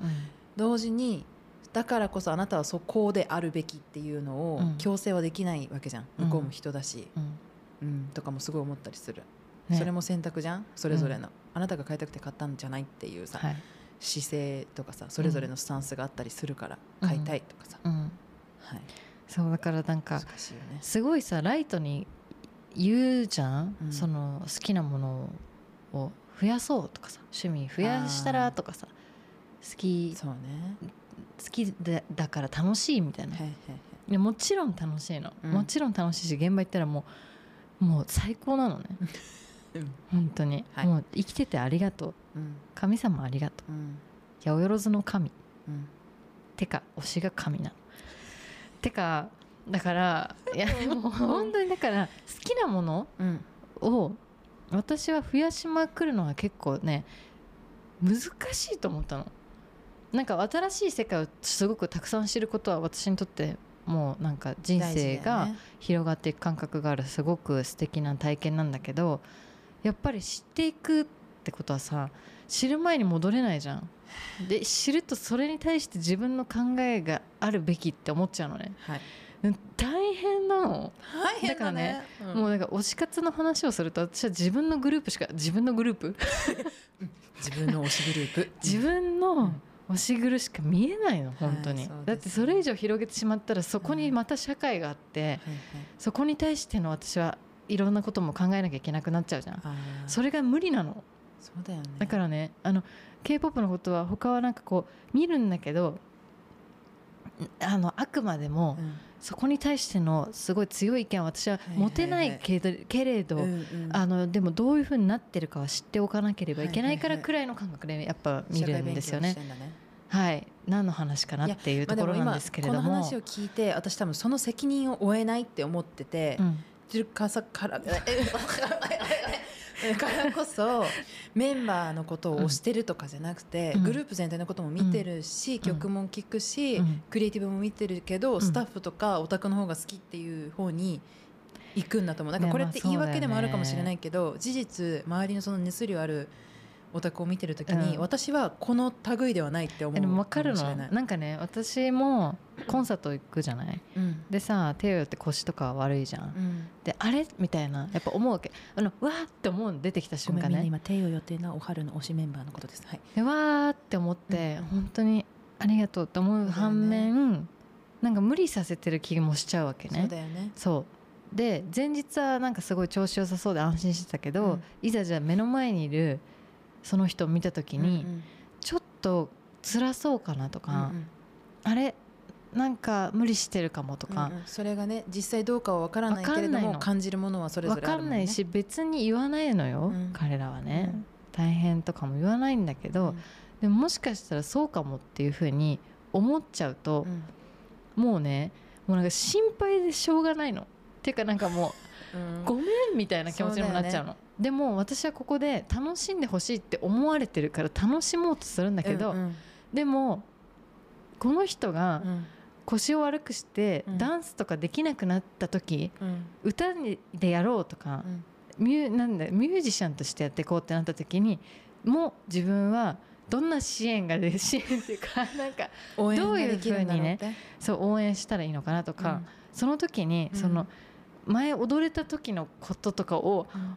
同時にだからこそあなたはそこであるべきっていうのをうん。強制はできないわけじゃん、うん。向こうも人だし、うん。うん。とかもすごい思ったりする、ね。それも選択じゃん？それぞれの、あなたが買いたくて買ったんじゃないっていうさ、はい。姿勢とかさそれぞれのスタンスがあったりするから、うん。買いたいとかさ、うん、はい、そうだからなんかね。すごいさライトに言うじゃん、うん。その好きなものを増やそうとかさ趣味増やしたらとかさ好きそうね、好きだだから楽しいみたいな、はいはいい。やもちろん楽しいの、うん。もちろん楽しいし現場行ったらもうもう最高なのね。はい、うん。本当に、はい。もう生きててありがとう。うん。神様ありがとう。うん。八百万の神。うん。てか推しが神なの。てかだから *laughs* いやもう本当にだから好きなものうん。を私は増やしまくるのは結構ね難しいと思ったの。なんか新しい世界をすごくたくさん知ることは私にとってもうなんか人生がね。広がっていく感覚があるすごく素敵な体験なんだけどやっぱり知っていくってことはさ知る前に戻れないじゃん。で知るとそれに対して自分の考えがあるべきって思っちゃうのね。はい。うん大変なの。大だからね、うん。もうなんか推し活の話をすると私は自分のグループしか自分のグループ？*laughs* 自分の推しグループ。*laughs* 自分の推しグルしか見えないの本当に、はいね。だってそれ以上広げてしまったらそこにまた社会があって、はいはい。そこに対しての私はいろんなことも考えなきゃいけなくなっちゃうじゃん。それが無理なの。そうだよね。だからねあの k p o p のことは他はなんかこう見るんだけどあのあくまでもうん。そこに対してのすごい強い意見は私は持てないけど,、けれど、あのでもどういうふうになってるかは知っておかなければいけないからくらいの感覚でやっぱ見るんですよね。はい何の話かなっていうところなんですけれども、この話を聞いて私多分その責任を負えないって思ってて、うんるかさからからこそメンバーのことを推してるとかじゃなくて、うん。グループ全体のことも見てるし、曲も聴くし、うん。クリエイティブも見てるけど、ん。スタッフとかオタクの方が好きっていう方に行くんだと思う。なんかこれって言い訳でもあるかもしれないけど、事実周りのその熱量あるオタクを見てる時に、うん。私はこの類ではないって思うえでも分かるのないなんかね私もコンサート行くじゃない？うん。でさ手を寄って腰とか悪いじゃん、うん。であれ？みたいな。やっぱ思うわけ。あのわーって思うの出てきた瞬間ね。今手を予定のお春の推しメンバーのことです。はい。でわーって思って、うん。本当にありがとうって思う反面、なんか無理させてる気もしちゃうわけね。そうだよね。そう。で前日はなんかすごい調子良さそうで安心してたけど、うん。いざじゃあ目の前にいるその人を見た時に、うんうん。ちょっと辛そうかなとか、うんうん。あれなんか無理してるかもとかうんうん。それがね実際どうかは分からないけれども感じるものはそれぞ分れあるもんね。かんないし別に言わないのよ、うん。彼らはね、うん。大変とかも言わないんだけど、でももしかしたらそうかもっていうふうに思っちゃうとう、ん。もうねもうなんか心配でしょうがないの。っていうかなんかもう *laughs* ん。うごめんみたいな気持ちにもなっちゃうのでも私はここで楽しんでほしいって思われてるから楽しもうとするんだけど、うんうん。でもこの人がうん。腰を悪くしてうん。ダンスとかできなくなった時、うん。歌でやろうとか、うん。ミュなんだミュージシャンとしてやっていこうってなった時にもう自分はどんな支援がで支援っていうか *laughs* なんかどういうできるんだろうって。そう応援したらいいのかなとか、その時にうん。その前踊れた時のこととかをうん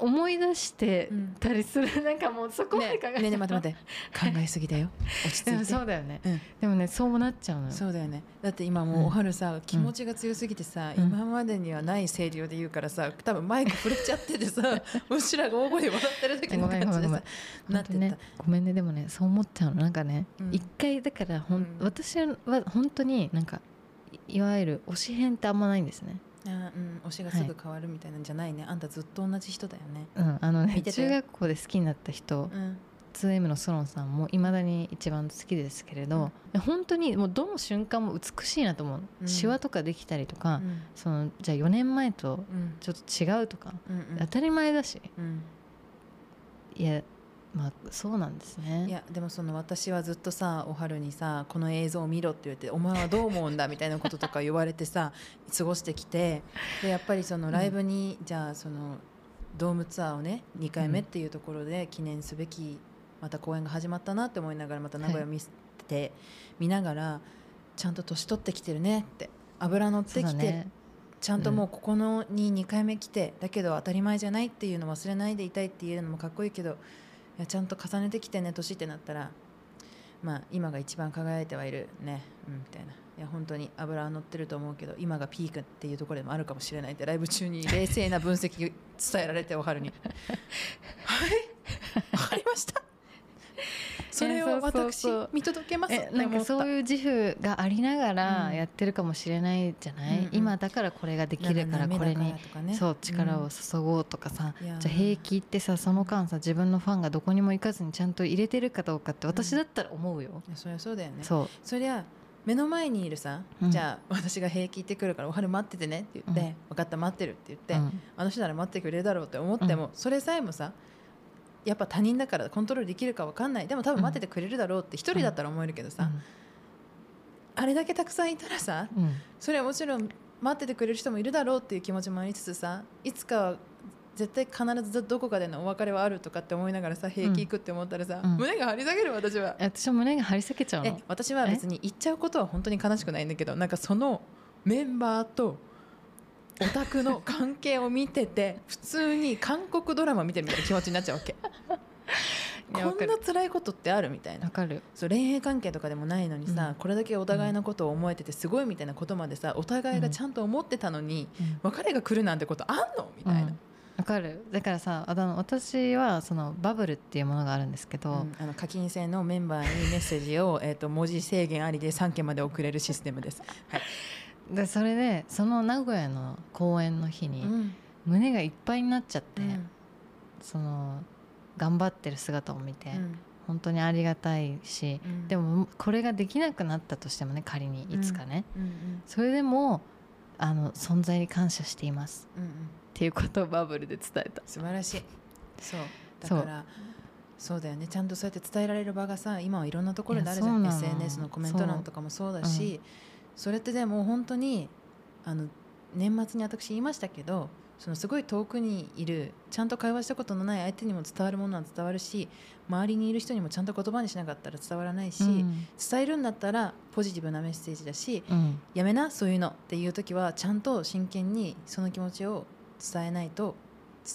思い出してうんたりする、なんかもうそこまでね考えねえねえ待って待って。考えすぎだよ。*laughs* 落ち着いて。そうだよね、うん。でもねそうなっちゃうのよ。そうだよね。だって今もうおはるさ、気持ちが強すぎてさ、うん。今までにはない声量で言うからさ多分マイク震えちゃっててさ *laughs* うちらが大声で笑ってる時の感じでさ。なってねごめんねでもねそう思っちゃうの。なんかねうん。一、回だからほん、うん。私は本当になんかいいわゆる推し変ってあんまないんですねうん推しがすぐ変わるみたいなんじゃないね、あんたずっと同じ人だよね。うんあのね中学校で好きになった人、うん。2M のソロンさんもいまだに一番好きですけれど、本当にもうどの瞬間も美しいなと思う、うん。シワとかできたりとか、うん。そのじゃあ4年前とうん。ちょっと違うとか、うんうん。当たり前だし。うん。いやまあそうなんですね。いやでもその私はずっとさおはるにさこの映像を見ろって言ってお前はどう思うんだみたいなこととか言われてさ *laughs* 過ごしてきてでやっぱりそのライブに、じゃあそのドームツアーをね2回目っていうところで記念すべきまた公演が始まったなって思いながらまた名古屋見て、見ながらちゃんと年取ってきてるねって油乗ってきて、ちゃんともうここのに2回目来て、だけど当たり前じゃないっていうの忘れないでいたいっていうのもかっこいいけどいやちゃんと重ねてきてね年ってなったらまあ今が一番輝いてはいるね。うんみたいな。いや本当に油は乗ってると思うけど今がピークっていうところでもあるかもしれないってライブ中に *laughs* 冷静な分析伝えられておはるに。はい？わかりました？*laughs* それを私見届けますなんかそういう自負がありながらうん。やってるかもしれないじゃない、うんうん今だからこれができるからこれに、そう力を注ごうとかさ、いやー。じゃあ兵役ってさその間さ自分のファンがどこにも行かずにちゃんと入れてるかどうかって私だったら思うよ、いやそりゃそうだよね。そう。そりゃ目の前にいるさ、うん。じゃあ私が平気行ってくるからお春待っててねって言って、うん。分かった待ってるって言って、うん。あの人なら待ってくれるだろうって思っても、それさえもさやっぱ他人だからコントロールできるか分かんない。でも多分待っててくれるだろうって一人だったら思えるけどさ、あれだけたくさんいたらさそれはもちろん待っててくれる人もいるだろうっていう気持ちもありつつさいつかは絶対必ずどこかでのお別れはあるとかって思いながらさ平気行くって思ったらさ、うん。胸が張り下げる私は。私は胸が張り裂けちゃうえの私は別に言っちゃうことは本当に悲しくないんだけどなんかそのメンバーとオタクの関係を見てて普通に韓国ドラマ見てるみたいな気持ちになっちゃうわけ。*laughs* こんな辛いことってあるみたいな。わかる。そう恋愛関係とかでもないのにさ、うん。これだけお互いのことを思えててすごいみたいなことまでさお互いがちゃんと思ってたのに、うん。別れが来るなんてことあんのみたいな、うん。わかる。だからさあの私はそのバブルっていうものがあるんですけど、うん。あの課金制のメンバーにメッセージを、えー、と文字制限ありで3件まで送れるシステムです。はいでそれでその名古屋の公演の日にうん。胸がいっぱいになっちゃって、うん。その頑張ってる姿を見て、うん。本当にありがたいし、うん。でもこれができなくなったとしてもね仮にいつかね、うんうん。それでもあの存在に感謝しています。うんうん。っていうことをバブルで伝えた。素晴らしい。そう。だからそう。だよね。ちゃんとそうやって伝えられる場がさ今はいろんなところであるじゃいやそうなの。SNS のコメント欄とかもそうだしそ,、れってでも本当にあの年末に私言いましたけどそのすごい遠くにいるちゃんと会話したことのない相手にも伝わるものは伝わるし周りにいる人にもちゃんと言葉にしなかったら伝わらないし、うん。伝えるんだったらポジティブなメッセージだしうん。やめなそういうの。っていう時はちゃんと真剣にその気持ちを伝えないと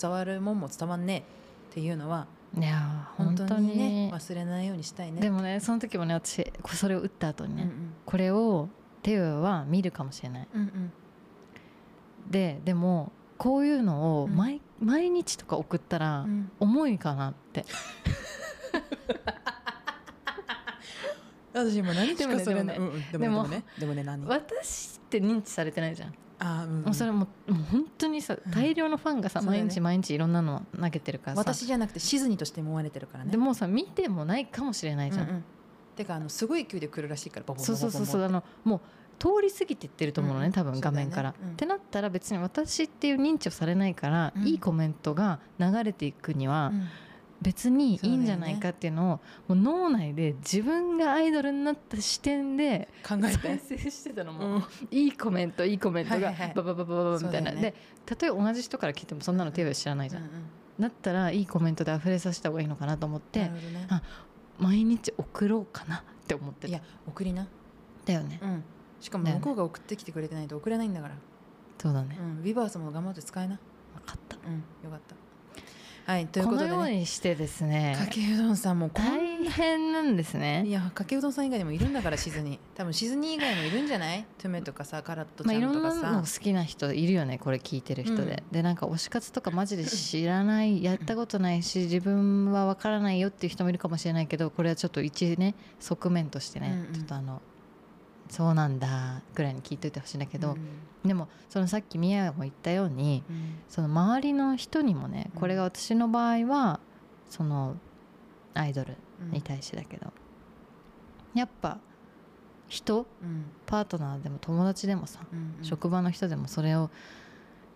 伝わるもんも伝わんねえ。っていうのはいやー本本当に当にね。忘れないようにしたいね。でもねその時もね私それを打った後にね、うんうん。これをテウは見るかもしれない。うんうん。ででもこういうのをうん。毎,、毎日とか送ったらうん。重いかなって。私今何でもねそれでもね。うんうん。ででももね。でもね何？私って認知されてないじゃん、あーうんうん。もうそれももう本当にさうん。大量のファンがさ、そうだよね。毎日毎日いろんなの投げてるからさ。私じゃなくてシズニとして思われてるからね。でもうさ見てもないかもしれないじゃん、うんうんてかあのすごい勢いで来るらしいからボボボボそうボボそうそうそうあのもう通り過ぎてってると思うのね、うん。多分画面から、ねうん。ってなったら別に私っていう認知をされないから、うん。いいコメントが流れていくには、うん。別にいいんじゃないかっていうのをもう脳内で自分がアイドルになった視点で考え再て。生してたのも、うん。いいコメントいいコメントがババババババみたいな、で例えば同じ人から聞いてもそんなの手は知らないじゃん、うんうんだったらいいコメントで溢れさせた方がいいのかなと思ってね。あ毎日送ろうかなって思ってたいや送りな。だよね、うん。しかも向こうが送ってきてくれてないと送れないんだから。そうだね、うん。ビバースも頑張って使えな。分かったうん。よかった。はい。というこのことでね。ようにしてですね。かけうどんさんもこん大変なんですいねやかけうどんさん以外にもいるんだからシズニ多分シズニ以外もいるんじゃない？トゥメとかさカラットまあ、いちゃんろんなとかさ、の好きな人いるよねこれ聞いてる人で、でなんか推し活とかマジで知らない *laughs* やったことないし自分は分からないよっていう人もいるかもしれないけどこれはちょっと一ね側面としてね、うんうん。ちょっとあのそうなんだぐらいに聞いといてほしいんだけど、うん。でもそのさっきミヤも言ったようにうん。その周りの人にもねこれが私の場合はそのアイドルに対してだけど、やっぱ人うん。パートナーでも友達でもさ、職場の人でもそれを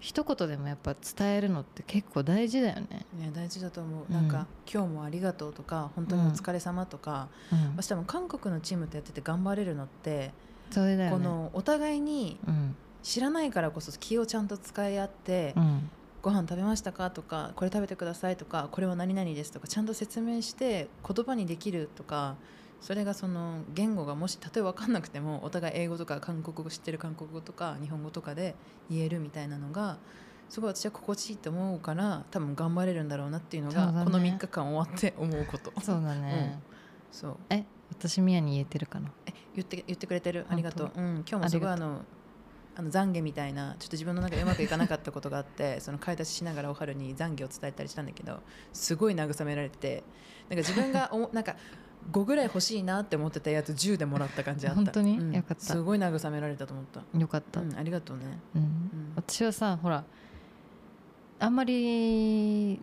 一言でもやっぱ伝えるのって結構大事だよね。いや大事だと思う、うんなん。か今日もありがとうとか本当にお疲れ様とか、うん、私多分韓国のチームとやってて頑張れるのって、それだよね。このお互いにうん。知らないからこそ気をちゃんと使い合って、うん。ご飯食べましたかとかこれ食べてくださいとかこれは何々ですとかちゃんと説明して言葉にできるとかそれがその言語がもしたとえ分かんなくてもお互い英語とか韓国語知ってる韓国語とか日本語とかで言えるみたいなのがすごい私は心地いいと思うから多分頑張れるんだろうなっていうのがね。この3日間終わって思うこと。*laughs* そうだね。そう。え私ミヤに言えてるかな？え言って言ってくれてる？ありがとう、本うん、今日もすごいあのあの懺悔みたいなちょっと自分の中でうまくいかなかったことがあってその買い出ししながらおはるに懺悔を伝えたりしたんだけどすごい慰められてなんか自分がおもなんか5ぐらい欲しいなって思ってたやつ10でもらった感じあった。本当に？うん。よかった。すごい慰められたと思った、よかった。うん、ありがとうね。うん。うん。私はさほらあんまり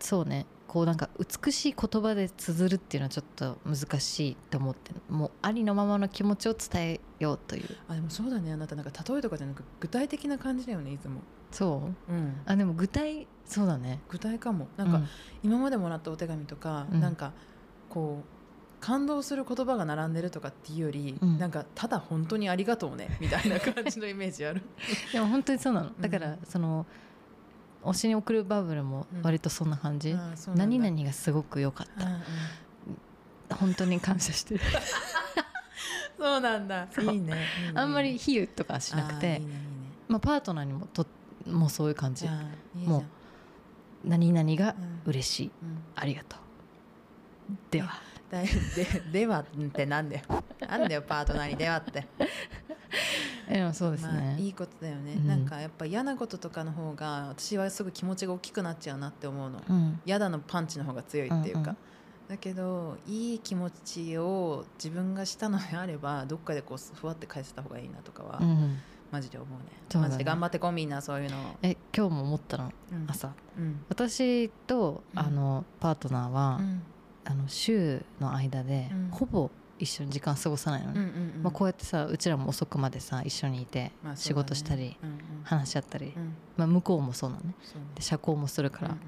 そうね。こうなんか美しい言葉で綴るっていうのはちょっと難しいと思ってもうありのままの気持ちを伝えようという。あでもそうだね。あなたなんか例えとかじゃなく具体的な感じだよねいつも、そう？うん、あでも具体そうだね。具体かも。なんか、う今までもらったお手紙とか、うん。なんかこう感動する言葉が並んでるとかっていうより、うん。なんかただ本当にありがとうねみたいな感じのイメージある。*laughs* でも本当にそうなの。だから、うんその推しに送るバブルも割とそんな感じ、うなんだ。何々がすごく良かっうんうん。た本当に感謝してる。*laughs* そうなんだ。いいねいいね。あんまり比喩とかはしなくてまあ、パートナーにもともうそういう感じ。もう何々がうん嬉しい、うん。ありがとうでは。でではってなんだよ。なんだよパートナーにではって。でもそうですね、まあ、いいことだよね、うん。なんかやっぱ嫌なこととかの方が私はすぐ気持ちが大きくなっちゃうなって思うの。うん。嫌だのパンチの方が強いっていうか、うんうん。だけどいい気持ちを自分がしたのであればどっかでこうふわって返せた方がいいなとかは、うん。マジで思うね。そうだね。マジで頑張ってこうみんなそういうのを、え今日も思ったの？うん。朝。うん。私とうん。あのパートナーは、うんあの週の間で、うん。ほぼ一緒に時間過ごさないのね、うんまあ、こうやってさうちらも遅くまでさ一緒にいて仕事したり、うんうん。話し合ったり、うん。まあ、向こうもそうなのね。ね。で社交もするから、うんうん。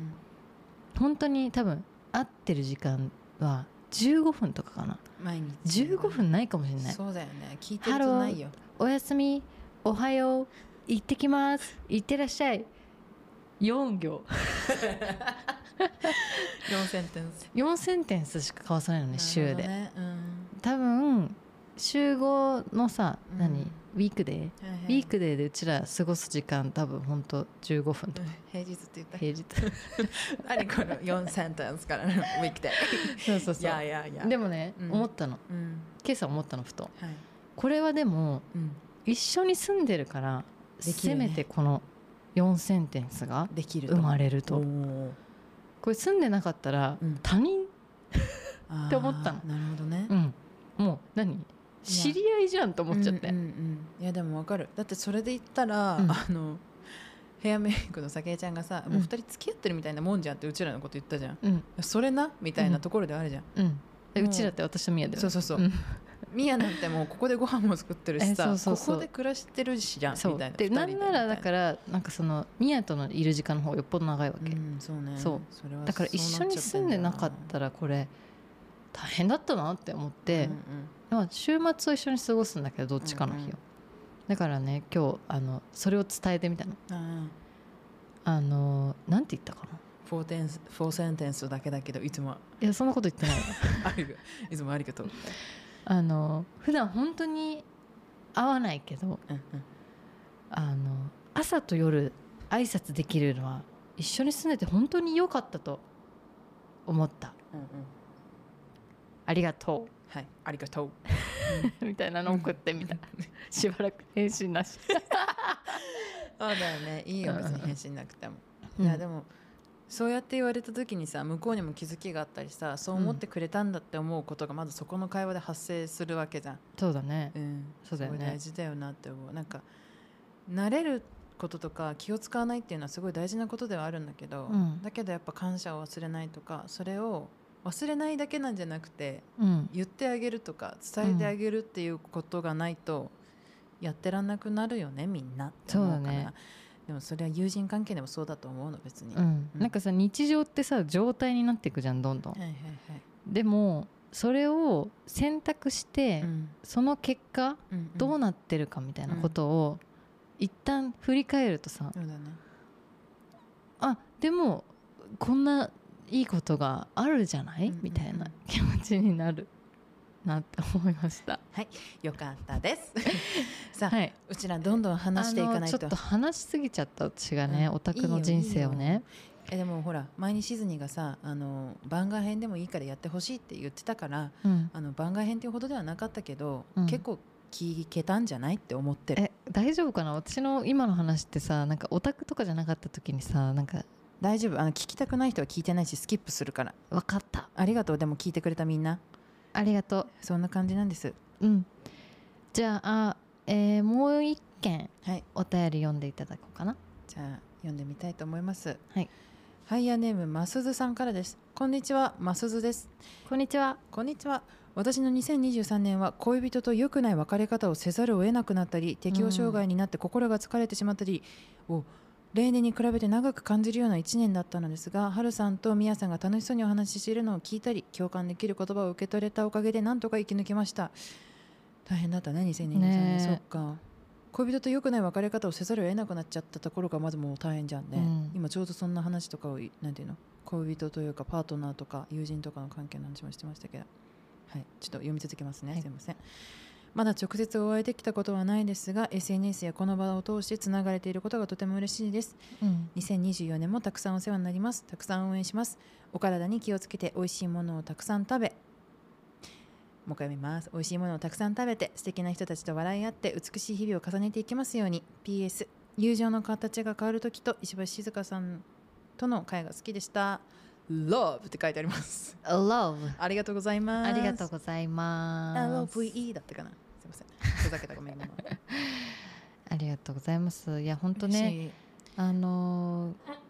本当に多分会ってる時間は15分とかかな。毎日。15分ないかもしれない。そうだよね。聞いてるとないよおやすみおはよう行ってきます行ってらっしゃい。4行 *laughs* 4センテンス4センテンスしか交わさないのね週で、ねうん。多分週5のさうん。何、ウィークデー？はいはい。ウィークデーでうちら過ごす時間多分ほんと15分とか。平日って言った。平日。*laughs* 何この4センテンスからのウィークデ *laughs* そうそうそう。いやいやいや。でもね、うん。思ったの。うん。今朝思ったのふと。はい。これはでもうん。一緒に住んでるからせめてこの4センテンスができると。生まれるおとーこれ住んでなかったらうん。他人？あーって思ったの。なるほどね。うん。もう何？知り合いじゃんと思っちゃって、うんうんうんいやでもわかる。だってそれで言ったら、うん。あのヘアメイクのさけいちゃんがさ、もう二人付き合ってるみたいなもんじゃんってうちらのこと言ったじゃん。うん。それな？みたいなところではあるじゃん、うちらって私とミヤだよそうそうそう。うんミヤなんてもうここでご飯も作ってるしさここで暮らしてるしじゃんみたいなでな。んならだかららなんかそのミヤとのいる時間の方がよっぽど長いわけ、うんそうね。そう。だから一緒に住んでなかったらこれ大変だったなって思って、うんうん。まあ、週末を一緒に過ごすんだけどどっちかの日を、うんうん。だからね今日あのそれを伝えてみたの。ああ。のなんて言ったかな。あfour sentence four sentence だけだけどいつもいやそんなこと言ってないいつもありがとうあの普段本当に会わないけどうんうん。あの朝と夜挨拶できるのは一緒に住んでて本当に良かったと思った。うんうん。ありがとはい。ありがとう。*laughs* うみたいなの送ってみた。しばらく返信なし、*laughs* そうだよね。いいよ。別に返信なくても、うん。いやでもそうやって言われた時にさ向こうにも気づきがあったりさそう思ってくれたんだって思うことがまずそこの会話で発生するわけじゃん、そうだね。うん、そうだよね。すごい大事だよなって思う。なんか慣れることとか気を使わないっていうのはすごい大事なことではあるんだけど、うん。だけどやっぱ感謝を忘れないとかそれを忘れないだけなんじゃなくてうん。言ってあげるとか伝えてあげるっていうことがないとやってらんなくなるよねみんなって思うから。そうだねでもそれは友人関係でもそうだと思うの別に、うん。うん。なんかさ日常ってさ状態になっていくじゃんどんどん。はいはいはい、でもそれを選択して、うん。その結果うんどうなってるかみたいなことを、一旦振り返るとさそうだね。あでもこんないいことがあるじゃない、うんうんうん。みたいな気持ちになるなって思いました。よかったです。*laughs* さあ、はい。うちらどんどん話していかないと。ちょっと話しすぎちゃった私がね、うんオタクの人生をね。えでもほら前にシズニーがさあの番外編でもいいからやってほしいって言ってたからうん。あの番外編っていうほどではなかったけど、うん。結構聞けたんじゃないって思ってる。え大丈夫かな？私の今の話ってさなんかオタクとかじゃなかった時にさなんか大丈夫。あの聞きたくない人は聞いてないしスキップするから。分かった。ありがとう。でも聞いてくれたみんなありがとそんな感じなんです。ううん。じゃあえーもう一件はい。お便り読んでいただこうかな。じゃあ読んでみたいと思います。はい。ハイヤーネームますずさんからです。こんにちはますずです。こんにちは。こんにちは。私の2023年は恋人と良くない別れ方をせざるを得なくなったり適応障害になって心が疲れてしまったりを例年に比べて長く感じるような1年だったのですがハルさんとミヤさんが楽しそうにお話ししているのを聞いたり共感できる言葉を受け取れたおかげでなんとか生き抜きました。大変だったね2023年、ねえ。そっか。恋人と良くない別れ方をせざるを得なくなっちゃったところがまずもう大変じゃんね、うん。今ちょうどそんな話とかをなんていうの？恋人というかパートナーとか友人とかの関係の話もしてましたけど。はい。ちょっと読み続けますね、はい。すいませんまだ直接お会いできたことはないですが SNS やこの場を通してつながれていることがとても嬉しいです。うん。2024年もたくさんお世話になります。たくさん応援します。お体に気をつけて美味しいものをたくさん食べ。もう一回読みます。美味しいものをたくさん食べて素敵な人たちと笑い合って美しい日々を重ねていきますように。PS 友情の形が変わる時と石橋静香さんとの会が好きでした Love って書いてあります。Love ありがとうございます。ありがとうございます。LOVE だったかな。すいません。ふざけたごめん *laughs* ありがとうございます。いや本当ねあのー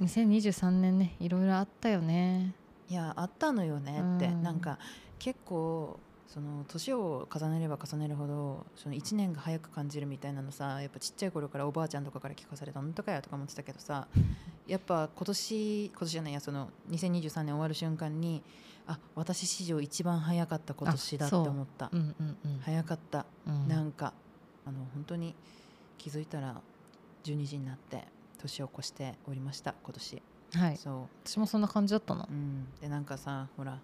2023年ねいろいろあったよね。いやあったのよねって、うん。なんか結構その年を重ねれば重ねるほどその1年が早く感じるみたいなのさやっぱちっちゃい頃からおばあちゃんとかから聞かされた本当かよとか思ってたけどさやっぱ今年今年じゃないやその2023年終わる瞬間にあ私史上一番早かった今年だって思った、うんうんうん。早かった、うん。なんかあの本当に気づいたら12時になって年を越しておりました今年、はい。そう。私もそんな感じだったのうん、でなんかさほら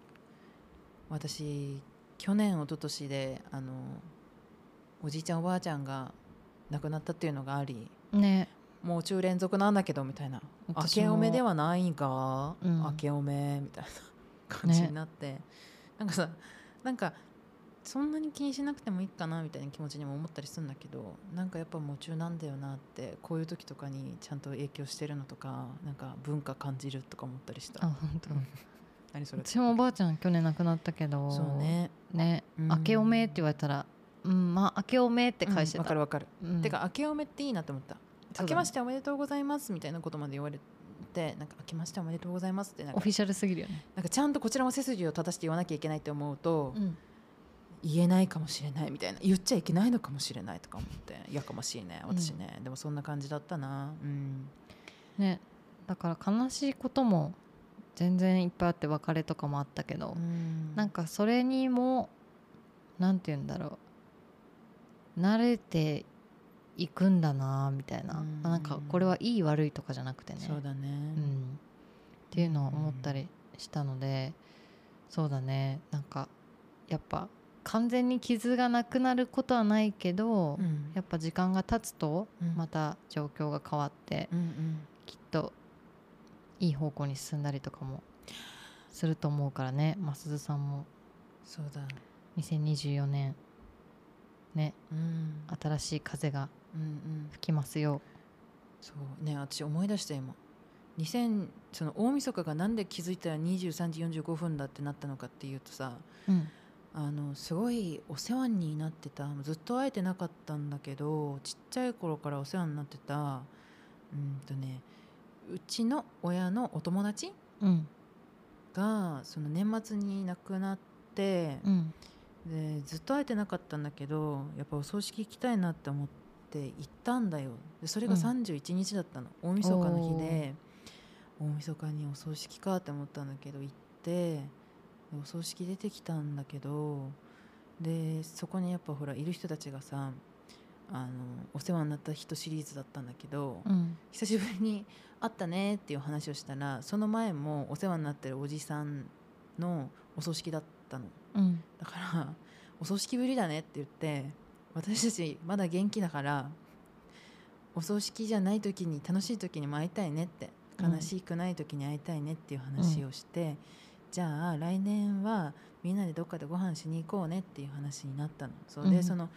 私去年一昨年であのおじいちゃんおばあちゃんが亡くなったっていうのがありね。もう中連続なんだけどみたいな。明けおめではないが、うん。明けおめみたいな感じになって、なんかさなんかそんなに気にしなくてもいいかなみたいな気持ちにも思ったりするんだけどなんかやっぱ夢中なんだよなってこういう時とかにちゃんと影響してるのとかなんか文化感じるとか思ったりした。あ本当何それ私もおばあちゃん去年亡くなったけどそうね。ねうん。明けおめって言われたらうんまあ明けおめって返してた。うんわ、かるわかる、うん。てか明けおめっていいなと思った。明けましておめでとうございますみたいなことまで言われてなんか明けましておめでとうございますってなんかオフィシャルすぎるよね、なんかちゃんとこちらも背筋を正して言わなきゃいけないって思うと、うん、言えないかもしれないみたいな。言っちゃいけないのかもしれないとか思ってやかましいね私ね、でもそんな感じだったな。うん。ね。だから悲しいことも全然いっぱいあって別れとかもあったけど、うん。なんかそれにもなんて言うんだろう慣れていくんだなみたいな、うん。なんかこれはいい悪いとかじゃなくてね。そうだね、うん、っていうのを思ったりしたので、そうだね。なんかやっぱ完全に傷がなくなることはないけど、うん。やっぱ時間が経つとうん。また状況が変わって、うんうん。きっといい方向に進んだりとかもすると思うからね。増津さんも。そうだ。2024年。ね。うん。新しい風がうんうん。吹きますよ。そう。ね私思い出した今。2000その大晦日がなんで気づいたら23時45分だってなったのかっていうとさうん。あのすごいお世話になってた。ずっと会えてなかったんだけどちっちゃい頃からお世話になってた。うんとねうちの親のお友達うん。がその年末に亡くなってうん。でずっと会えてなかったんだけどやっぱお葬式行きたいなって思って行ったんだよ。でそれがうん。31日だったの、大晦日の日で大晦日にお葬式かって思ったんだけど行ってでお葬式出てきたんだけどでそこにやっぱほらいる人たちがさあのお世話になった人シリーズだったんだけど、うん。久しぶりに会ったねっていう話をしたらその前もお世話になってるおじさんのお葬式だったの。うん。だから「お葬式ぶりだね」って言って私たちまだ元気だからお葬式じゃない時に楽しい時にも会いたいねってうん。悲しくない時に会いたいねっていう話をして、じゃあ来年はみんなでどっかでご飯しに行こうねっていう話になったの。そうで、うん。その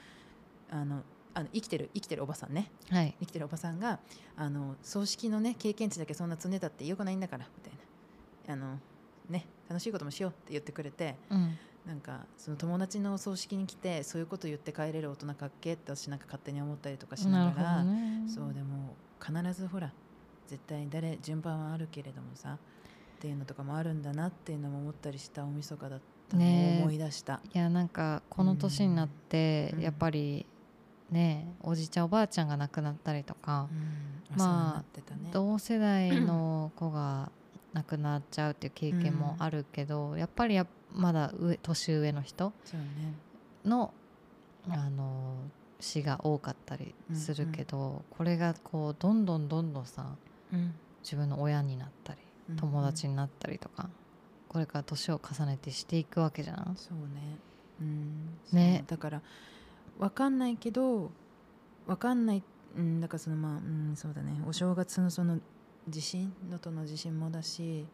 あのあの生きてる生きてるおばさんね。はい。生きてるおばさんがあの葬式のね経験値だけそんな積んでたってよくないんだからみたいな。あのね楽しいこともしようって言ってくれてうん。なんかその友達のお葬式に来てそういうこと言って帰れる大人かっけって私なんか勝手に思ったりとかしながら、どね。そうでも必ずほら絶対誰順番はあるけれどもさっていうのとかもあるんだなっていうのも思ったりした大晦日だったのを思い出した、いやなんかこの年になってうん。やっぱりねおじいちゃんおばあちゃんが亡くなったりとかうん、まあね。同世代の子が亡くなっちゃうっていう経験もあるけどやっぱりやまだ上年上の人そうね。のあの死が多かったりするけどこれがこうどんどんどんどんさうん。自分の親になったりうん友達になったりとかこれから年を重ねてしていくわけじゃん。そうね。うん。ね。だから分かんないけど分かんない、うん、だからそのまあ、うん、そうだね。お正月のその地震能登の地震もだし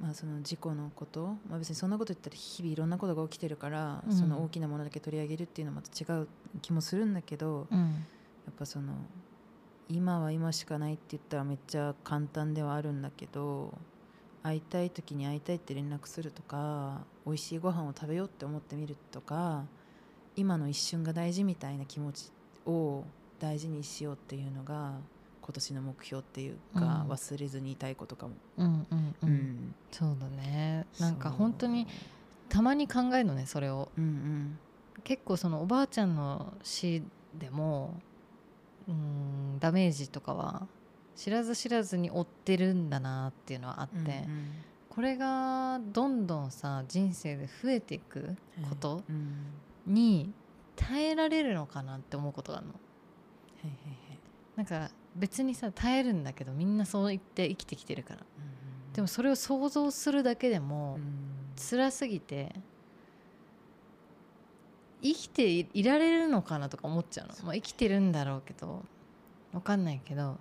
まあその事故のこと、まあ、別にそんなこと言ったら日々いろんなことが起きてるから、うん。その大きなものだけ取り上げるっていうのはまた違う気もするんだけど、うん。やっぱその今は今しかないって言ったらめっちゃ簡単ではあるんだけど会いたい時に会いたいって連絡するとか美味しいご飯を食べようって思ってみるとか今の一瞬が大事みたいな気持ちを大事にしようっていうのが今今年の目標っていうか、うん。忘れずにいたいことかも、うんうんう、うん。んそうだね。なんか本当にたまに考えるのねそれを。うんうん。結構そのおばあちゃんの死でもうんダメージとかは知らず知らずに負ってるんだなっていうのはあって、うんうん。これがどんどんさ人生で増えていくことうんに耐えられるのかなって思うことがあるの。はいはいはい。なんか別にさ耐えるんだけどみんなそう言って生きてきてるから。うんでもそれを想像するだけでうもん。辛すぎて生きていいられるのかなとか思っちゃうの、まあ、生きてるんだろうけどわかんないけど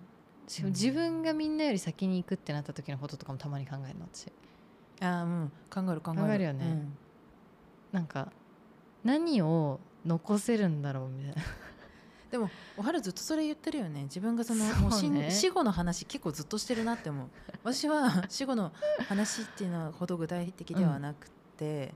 自分がみんなより先に行くってなった時のこととかもたまに考えるの私。あーうん。考える考える。考えるよね。なんか何を残せるんだろうみたいな。でもおはるずっとそれ言ってるよね。自分がそのそうね。もう死後の話結構ずっとしてるなって思う。私は死後の話っていうのはほど具体的ではなくて、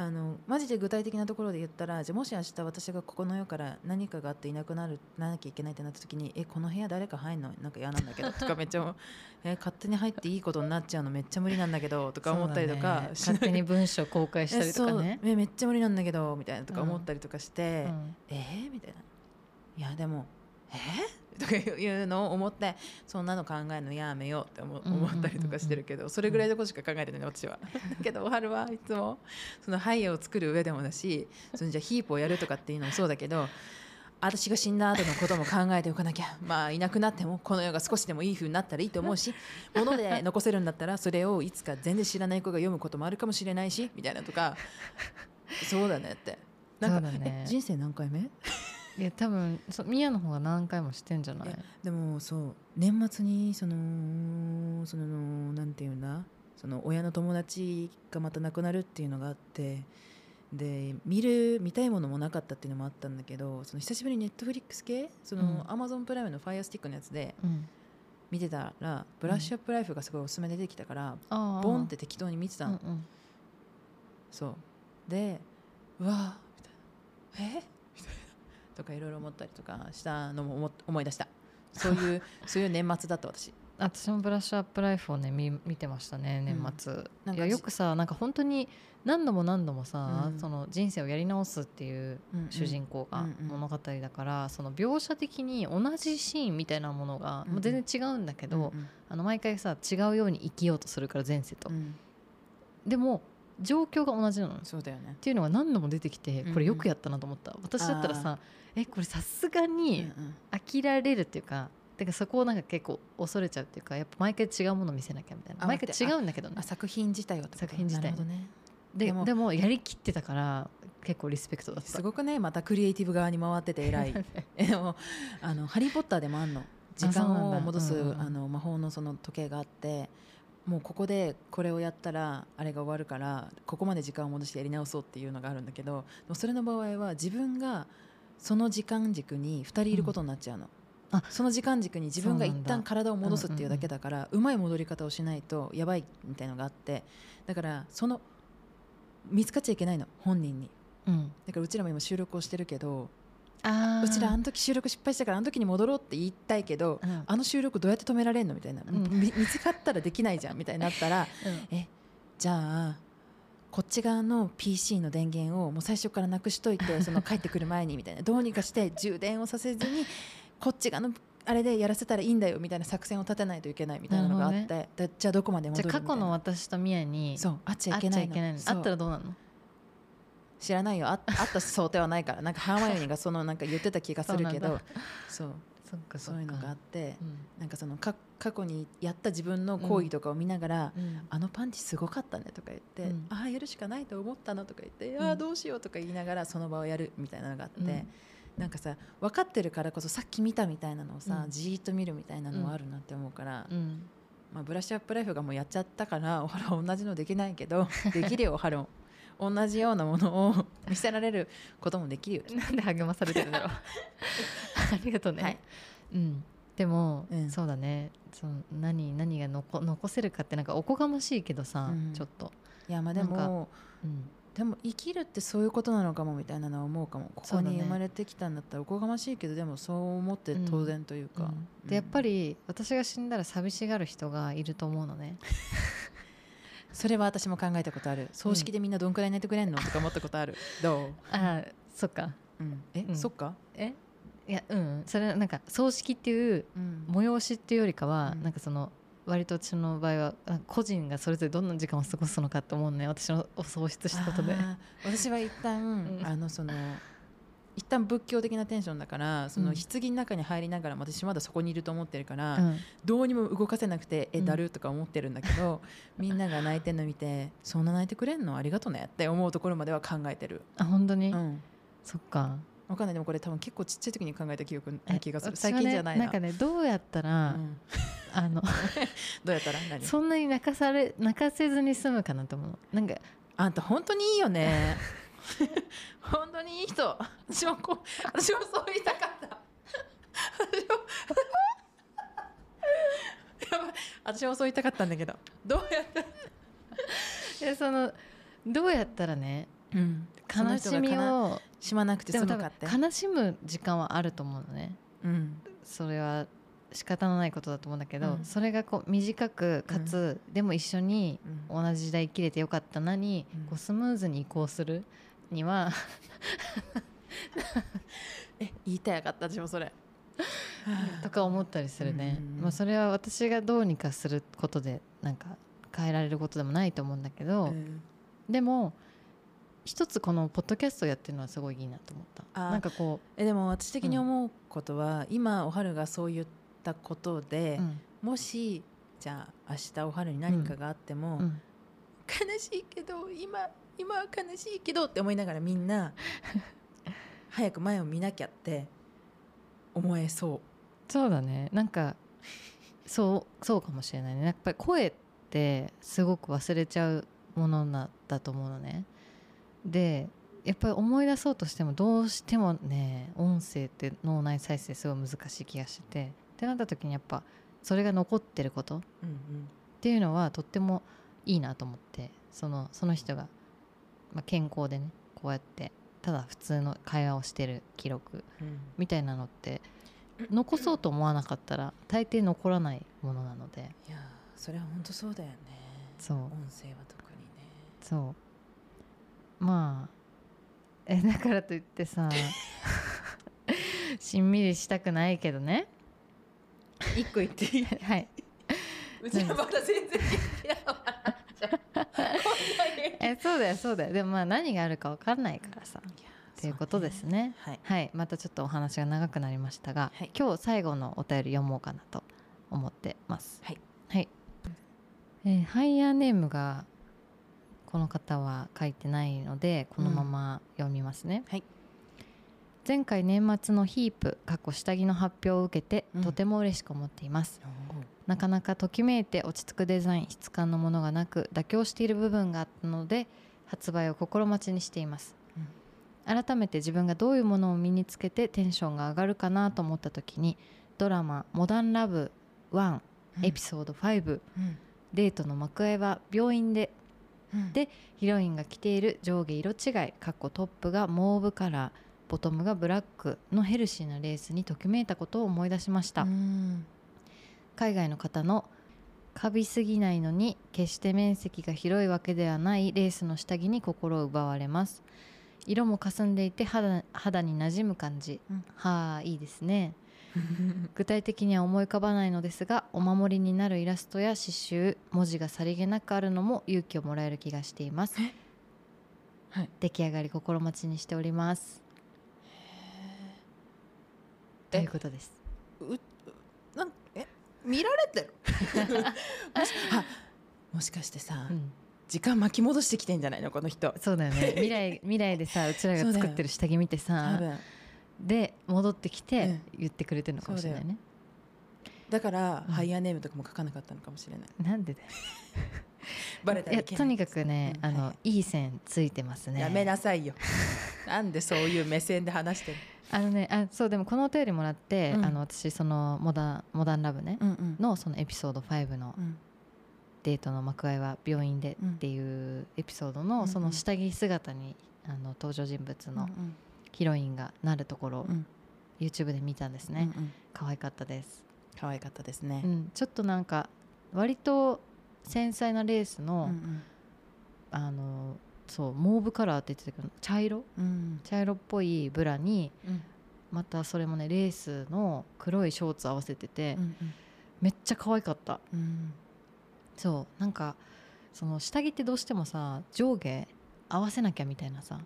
あのマジで具体的なところで言ったらじゃあもし明日私がここの世から何かがあっていなくなるななきゃいけないってなった時にえこの部屋誰か入んの？なんか嫌なんだけどとかめっちゃ *laughs* え勝手に入っていいことになっちゃうのめっちゃ無理なんだけどとか思ったりとかね。勝手に文章公開したりとかね。えめっちゃ無理なんだけどみたいなとか思ったりとかして、うん。えー、みたいな。いやでもえー、とかいうのを思ってそんなの考えるのやめようって思ったりとかしてるけどそれぐらいのことしか考えてない私は。*laughs* だけどおはるはいつもそのハイヤを作る上でもだしそのじゃあヒープをやるとかっていうのもそうだけど私が死んだ後のことも考えておかなきゃまあいなくなってもこの世が少しでもいい風になったらいいと思うし *laughs* 物で残せるんだったらそれをいつか全然知らない子が読むこともあるかもしれないしみたいなとか。そうだねって。なんか、そうだね。え人生何回目？いや多分そミヤの方が何回もしてんじゃない？でもそう年末にそのそのなんていうんだ？その親の友達がまた亡くなるっていうのがあってで見る見たいものもなかったっていうのもあったんだけどその久しぶりにネットフリックス系？その、うん。アマゾンプライムのファイアスティックのやつでうん。見てたらブラッシュアップライフがすごいおすすめで出てきたから、ああボンって適当に見てたの、うんうん。そう。でうわーみたいな。え？とかいろいろ思ったりとかしたのも思思い出した。そういう *laughs* そういう年末だった私。私もブラッシュアップライフをね見見てましたね年末、なんかいやよくさなんか本当に何度も何度もさ、うん。その人生をやり直すっていう主人公がうんうん。物語だから、その描写的に同じシーンみたいなものが、うんもう全然違うんだけど、うん。あの毎回さ違うように生きようとするから前世と、うん。でも状況が同じなの。っそうだよね。ていうのが何度も出てきてうんうん。これよくやったなと思った、私だったらさえこれさすがに、うんうん。飽きられるっていうかてかそこをなんか結構恐れちゃうっていうかやっぱ毎回違うもの見せなきゃみたいな。あ毎回違うんだけどね。あ作品自体は作品自体。なるほどね。ででもやりきってたから結構リスペクトだった。すごくねまたクリエイティブ側に回ってて偉い。え *laughs* *laughs* でもあの「ハリー・ポッター」でもあんの。時間だを戻すうんうん。あの魔法のその時計があってもうここでこれをやったらあれが終わるからここまで時間を戻してやり直そうっていうのがあるんだけどそれの場合は自分がその時間軸に2人いることになっちゃうの。あその時間軸に自分が一旦体を戻すっていうだけだからうまい戻り方をしないとやばいみたいのがあってだからその見つかっちゃいけないの本人に。うん。だからうちらも今収録をしてるけどうちらあの時収録失敗したからあの時に戻ろうって言いたいけど、うん。あの収録どうやって止められんのみたいな、ん。み見つかったらできないじゃんみたいになったらうん。えじゃあこっち側の PC の電源をもう最初からなくしといて *laughs* その帰ってくる前にみたいな。どうにかして充電をさせずにこっち側のあれでやらせたらいいんだよみたいな作戦を立てないといけないみたいなのがあって、なるだじゃあどこまで戻るみたいな。過去の私とミヤにそうあっちゃ会っいけないの。ちゃいけないの。そう。あったらどうなの？知らないよ。ああった想定はないから。なんかハーマイオニーがそのなんか言ってた気がするけど。*laughs* そうそう。いうのがあって。うん。なんかそのか過去にやった自分の行為とかを見ながら、うん。あのパンチすごかったねとか言って、うん。ああやるしかないと思ったのとか言って、ん。ああどうしようとか言いながらその場をやるみたいなのがあって、うん。なんかさ分かってるからこそさっき見たみたいなのをさ、うん。じーっと見るみたいなのはあるなって思うから、うん。まあ、ブラッシュアップライフがもうやっちゃったからおはるは同じのできないけど *laughs* できるよおはるも同じようなものを *laughs* 見せられることもできるよなんで励まされてるんだろう。*laughs* ありがとうね、はい。うん、でも、うん。そうだね。その何何が残残せるかってなんかおこがましいけどさ、うん。ちょっと、いやまあでもうん、でも生きるってそういうことなのかもみたいなのは思うかも。ここに生まれてきたんだったらおこがましいけどでもそう思って当然というか、うん。でやっぱり私が死んだら寂しがる人がいると思うのね *laughs* それは私も考えたことある。葬式でみんなどんくらい寝てくれんの？とか思ったことある。*laughs* どう、ああそっか。うん、え、うん。そっか、え？いやうん。それはなんか葬式っていううん催しっていうよりかは、うん。なんかその割と私の場合は個人がそれぞれどんな時間を過ごすのかと思うのね。私のお喪失したことで。私は一旦、うん。あのその一旦仏教的なテンションだからそのうん。棺の中に入りながらも私まだそこにいると思ってるから、うん。どうにも動かせなくてえうん。だるとか思ってるんだけど、*laughs* みんなが泣いてるの見てそんな泣いてくれんのありがとねって思うところまでは考えてる、あ本当に、うん、そっか。わかんない。でもこれ多分結構ちっちゃい時に考えた記憶えな気がする。ね最近じゃないな。なんかねどうやったら、うん。*laughs* あの *laughs* どうやったら？何？そんなに泣かされ泣かせずに済むかなと思う。のなんかあんた本当にいいよね *laughs* 本当にいい人。私もこう私もそう言いたかった。私も *laughs* やばい。私もそう言いたかったんだけど。どうやった？*laughs* ら、えそのどうやったらねうん、悲しみをしまなくて済むかって。分悲しむ時間はあると思うのね。うん。それは仕方のないことだと思うんだけど、うん。それがこう短くかつ、でも一緒にうん。同じ時代生きれてよかったなに、うん。こうスムーズに移行するには。*laughs* え言いたやかった私もそれ。とか思ったりするね、うん。まあ、それは私がどうにかすることでなんか変えられることでもないと思うんだけど、うん。でも一つこのポッドキャストやってるのはすごいいいなと思った。なんかこえでも私的に思うことは、今おはるがそう言ったことで、う、うん。もしじゃあ明日おはるに何かがあっても、うん。悲しいけど今今は悲しいけどって思いながらみんな *laughs* 早く前を見なきゃって思えそそうだね。なんかそうそうかもしれないね。やっぱり声ってすごく忘れちゃうものなだと思うのね。でやっぱり思い出そうとしてもどうしてもね音声って脳内再生すごい難しい気がしてて。ってなった時にやっぱそれが残ってることっていうのはとってもいいなと思って。そのその人が、まあ、健康でねこうやってただ普通の会話をしてる記録うん。みたいなのって残そうと思わなかったら大抵残らないものなので。いやーそれは本当そうだよね。そう。音声は特にね。そう。まあえだからといってさ *laughs* しんみりしたくないけどね。一個言っていい？*laughs* はい。うちはまだ全然やだじゃん。*laughs* えそうだよそうだよ。でもまあ何があるか分かんないからさ。ということですね。はい。はい。またちょっとお話が長くなりましたが、はい。今日最後のお便り読もうかなと思ってます。はい。はい、えーハイヤーネームがこの方は書いてないのでこのまま読みますね、はい前回年末のヒープ過去下着の発表を受けて、うん。とても嬉しく思っています。なかなかときめいて落ち着くデザイン質感のものがなく妥協している部分があったので発売を心待ちにしています、改めて自分がどういうものを身につけてテンションが上がるかなと思った時にドラマ「モダンラブ1」エピソード5、うん。デートの幕開は病院でうん。でヒロインが着ている上下色違いかっこトップがモーブカラーボトムがブラックのヘルシーなレースにときめいたことを思い出しました、うん。海外の方のカビすぎないのに決して面積が広いわけではないレースの下着に心を奪われます。色も霞んでいて肌肌に馴染む感じ、うん。はあいいですね。*laughs* 具体的には思い浮かばないのですがお守りになるイラストや刺繍文字がさりげなくあるのも勇気をもらえる気がしています。はい。出来上がり心待ちにしておりますということです。ううなんえ見られてる？*laughs* もしあもしかしてさ、うん。時間巻き戻してきてんじゃないのこの人。そうだよね。*laughs* 未来未来でさうちらが作ってる下着見て多さ分。で戻ってきてうん。言ってくれてるのかもしれないね、だから、うん。ハイヤーネームとかも書かなかったのかもしれない。なんでだよ。*laughs* バレたいやらい。とにかくね、あの、、はいい。線ついてますね。やめなさいよ。なんでそういう目線で話してるあのねあそうでもこのお便りもらって、うん。あの私そのモダンモダンラブね、うんうん。のそのエピソード5のうん。デートの幕開は病院で」っていうエピソードの、うんその下着姿にあの登場人物のうんヒロインがなるところをうん。YouTube で見たんですね、うんうん。可愛かったです、可愛かったですね。う。ん、ちょっとなんか割と繊細なレースの、うん。あのそうモーブカラーって言ってたけど茶色？うん。茶色っぽいブラにうん。またそれもねレースの黒いショーツ合わせてて、うんめっちゃ可愛かった。うん。そうなんかその下着ってどうしてもさ上下合わせなきゃみたいなさ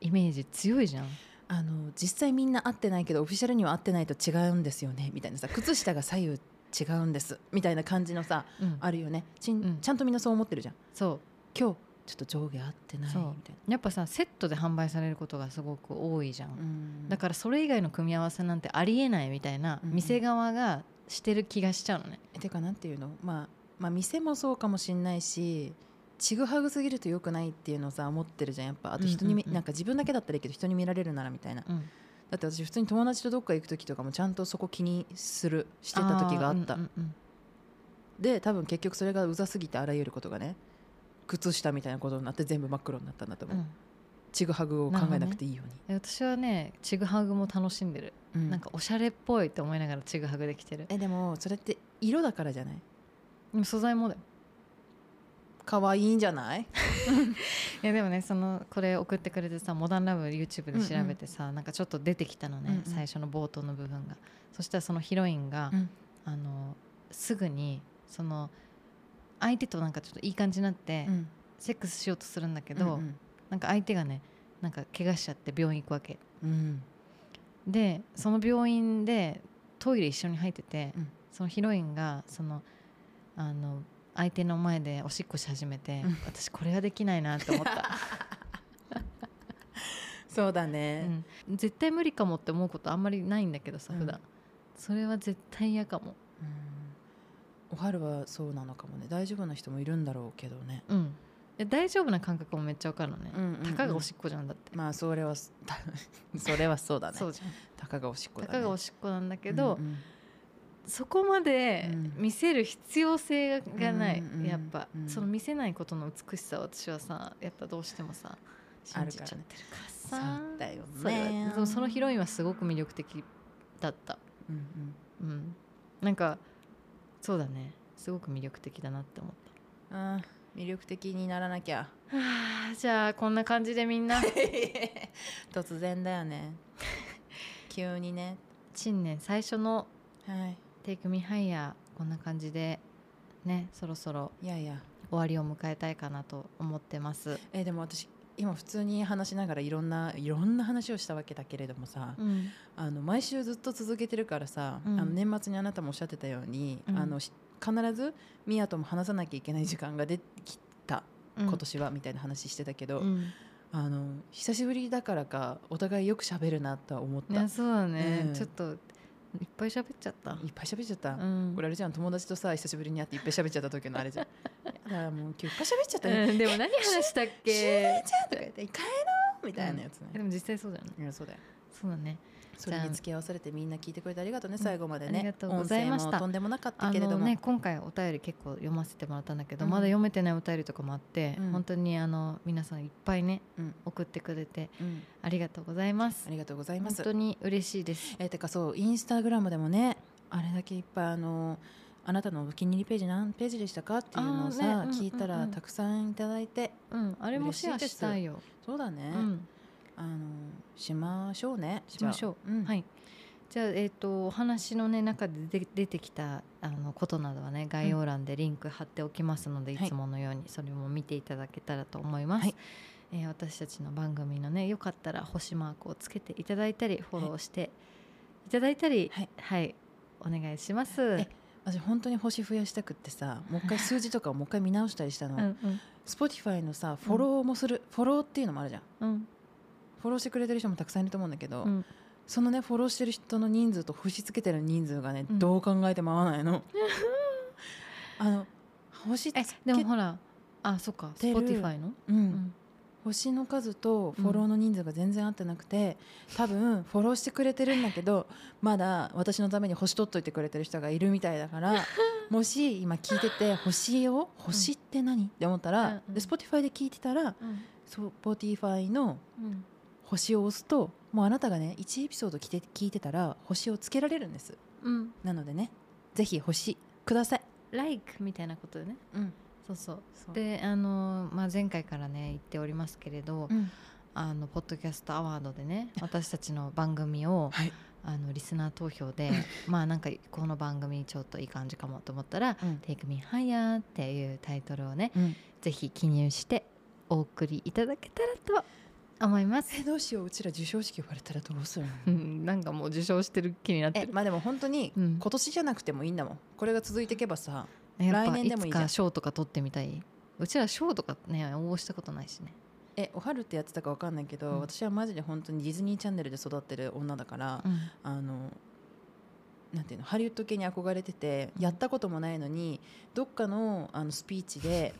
イメージ強いじゃん。あの実際みんな合ってないけどオフィシャルには合ってないと違うんですよねみたいなさ靴下が左右違うんですみたいな感じのさうん。あるよね。ちん,、うん。ちゃんとみんなそう思ってるじゃん。そう。今日ちょっと上下合ってないみたいな。やっぱさセットで販売されることがすごく多いじゃん、うん。だからそれ以外の組み合わせなんてありえないみたいなうん。店側がしてる気がしちゃうのね、てかなんていうの、まあ、まあ店もそうかもしんないしちぐはぐすぎるとよくないっていうのをさ思ってるじゃんやっぱ。あと人に見、うんうん。うんなんか自分だけだったらいいけど人に見られるならみたいな。うん、だって私普通に友達とどっか行く時とかもちゃんとそこ気にするしてた時があった。ーうんうん。で多分結局それがうざすぎてあらゆることがね靴下みたいなことになって全部真っ黒になったんだと思う、うん。うんちぐはぐを考えなくていいように、え私はねちぐはぐも楽しんでる、うん。なんかおしゃれっぽいって思いながらちぐはぐできてる。えでもそれって色だからじゃない？でも素材もだよ。可愛いんじゃない？*laughs* いやでもねそのこれ送ってくれてさ「モダンラブ YouTube で調べてさ、なんかちょっと出てきたのね、うんうん。最初の冒頭の部分が。そしたらそのヒロインが、うん。あのすぐにその相手となんかちょっといい感じになって、うん。セックスしようとするんだけど、うんなんか相手がねなんか怪我しちゃって病院行くわけ。うん。でその病院でトイレ一緒に入ってて、うん。そのヒロインがそのあの相手の前でおしっこし始めて、うん。私これはできないなって思った、*laughs* そうだね、うん、絶対無理かもって思うことあんまりないんだけどさうん。普段、それは絶対嫌かも。うんおはるはそうなのかもね。大丈夫な人もいるんだろうけどね。うん。で大丈夫な感覚もめっちゃわかるのね、うんうんうん。たかがおしっこじゃんだって、まあそれは *laughs* それはそうだね。そうじゃん。たかがおしっこだたねかがおしっこなんだけど、うんうんそこまでうん。見せる必要性がない、うんうんやっぱ、うん。その見せないことの美しさを私はさやっぱどうしてもさ信じちゃってるからさ。そうだよね。そのヒロインはすごく魅力的だった。うん。うん。なんかそうだね。すごく魅力的だなって思っうんあー魅力的にならなきゃ。たはあじゃあこんな感じでみんな。*laughs* 突然だよね。*laughs* 急にね。新年最初のはい「テイクミハイヤーこんな感じでねそろそろいやいや。終わりを迎えたいかなと思ってます、えでも私今普通に話しながらいろんないろんな話をしたわけだけれどもさ、うん。あの毎週ずっと続けてるからさ、うん。あの年末にあなたもおっしゃってたように、うん。あのし必ずミヤとも話さなきゃいけない時間が出てきたうん。今年はみたいな話してたけど、うん。あの久しぶりだからかお互いよく喋るなとは思った、ね、そうだね、うん。ちょっといっぱい喋っちゃった。いっぱい喋っちゃった、うん。これあれじゃん。友達とさ久しぶりに会っていっぱい喋っちゃった時のあれじゃん。*laughs* いやもう今日いっぱい喋っちゃったね、うん、でも何話したっしゅうちゃんとか言って帰ろうみたいなやつね、でも実際そうだよね。いやそうだよ。そうだねそれに付き合わされてみんな聞いてくれてありがとうね。うん最後までね、ありがとうございました。とんでもなかったあけれども、のね今回お便り結構読ませてもらったんだけど、うん。まだ読めてないお便りとかもあって、うん。本当にあの皆さんいっぱいねうん。送ってくれてうん、ありがとうございます。ありがとうございます。本当に嬉しいです。えーてかそうインスタグラムでもねあれだけいっぱいあのあなたのお気に入りページ何ページでしたかっていうのをさ、ねうんうんうん。聞いたらたくさんいただいてうんあれもシェアしたいよ、そうだね、うん、あのしましょうね。しましょう、じゃあ。うん。はい。じゃあ、えー、とお話の、ね、中で出出てきたあのことなどはね概要欄でリンク貼っておきますので、はい。いつものようにそれも見ていただけたらと思います、はい。えー私たちの番組のねよかったら星マークをつけていただいたりフォローしていただいたりはい。お願いします。え私本当に星増やしたくってさもう一回数字とかをもう一回見直したりしたの、*laughs* うんうん、Spotify のさフォローもする、フォローっていうのもあるじゃん。うんフォローしてくれてる人もたくさんいると思うんだけど、うん、そのねフォローしてる人の人数と星つけてる人数がね、うん。どう考えても合わないの。*laughs* あの星つでもほらあそっかてる。Spotify の、うん。うん。星の数とフォローの人数が全然合ってなくて、多分フォローしてくれてるんだけどまだ私のために星取っといてくれてる人がいるみたいだから *laughs* もし今聞いてて星を星って何、って思ったら、うん。うん。で Spotify で聞いてたらうん。Spotify のうん星を押すともうあなたがね1エピソード聞いて聞いてたら星をつけられるんです。うん。なのでねぜひ星ください、like みたいなことよね。うん。そうそう。そう。であの、まあ、前回からね言っておりますけれど、うん。あのポッドキャストアワードでね *laughs* 私たちの番組をはい。あのリスナー投票でまあなんかこの番組ちょっといい感じかもと思ったらうん「Take Me Higher」っていうタイトルをねうん。ぜひ記入してお送りいただけたらと思います。えどうしよう。うちら授賞式呼ばれたらどうするの？うんなんかもう受賞してる気になってまあでも本当にうん。今年じゃなくてもいいんだもん。これが続いていけばさ来年でもいいじゃん。賞とか取ってみたい。うちら賞とかね応募したことないしね。えおはるってやってたかわかんないけど、うん。私はマジで本当にディズニーチャンネルで育ってる女だから、うん。あのなんていうのハリウッド系に憧れててやったこともないのにどっかのあのスピーチで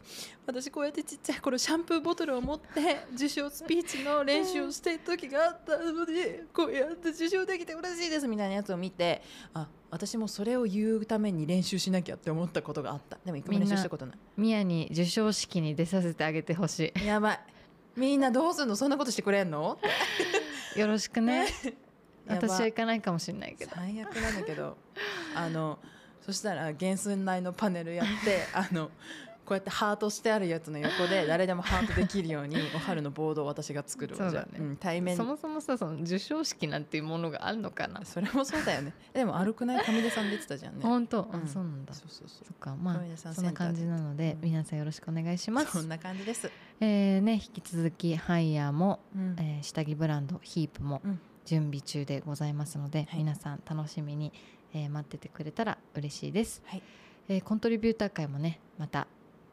私こうやってちっちゃい頃シャンプーボトルを持って受賞スピーチの練習をしている時があった。のでこうやって受賞できて嬉しいですみたいなやつを見てあ私もそれを言うために練習しなきゃって思ったことがあった。でも一回も練習したことない。ミヤに授賞式に出させてあげてほしやばい。みんなどうすんの？そんなことしてくれんの？いよろしくね *laughs* 私は行かないかもしれないけど。最悪なんだけど。*laughs* あのそしたら原寸内のパネルやって *laughs* あのこうやってハートしてあるやつの横で誰でもハートできるようにお春のボードを私が作るわ。ね。じゃあ、ん、対面。そもそもさその授賞式なんていうものがあるのかな。それもそうだよね。でも歩くない上出さん出てたじゃんね。本当、うん。あそうなんだ。そうそうそう。そっか。まあそんな感じなので、うん。皆さんよろしくお願いします。そんな感じです、えーね引き続きハイヤーも、うん。えー下着ブランドヒープもうん準備中でございますので、はい。皆さん楽しみに、えー待っててくれたら嬉しいです、はい。えーコントリビューター会もねまた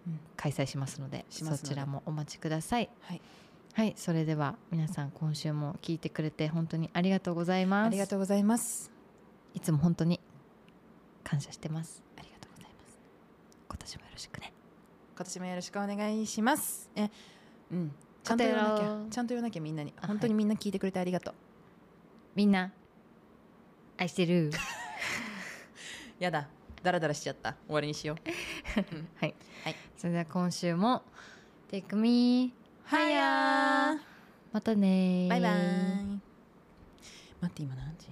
うん。開催しますのでしますので。そちらもお待ちください。はい、はいそれでは皆さん今週も聞いてくれて本当にありがとうございます。ありがとうございます。いつも本当に感謝してます。ありがとうございます。今年もよろしくね。今年もよろしくお願いします。えうん。ちゃんと言わなきゃ。ちゃんと言わなきゃみんなに。あ本当にみんな聞いてくれてありがとう、みんな愛してる？*laughs* やだダラダラしちゃった。終わりにしよう。*laughs* はい、はい。それでは今週も Take me higher またねー。バイバイ。待って今何時？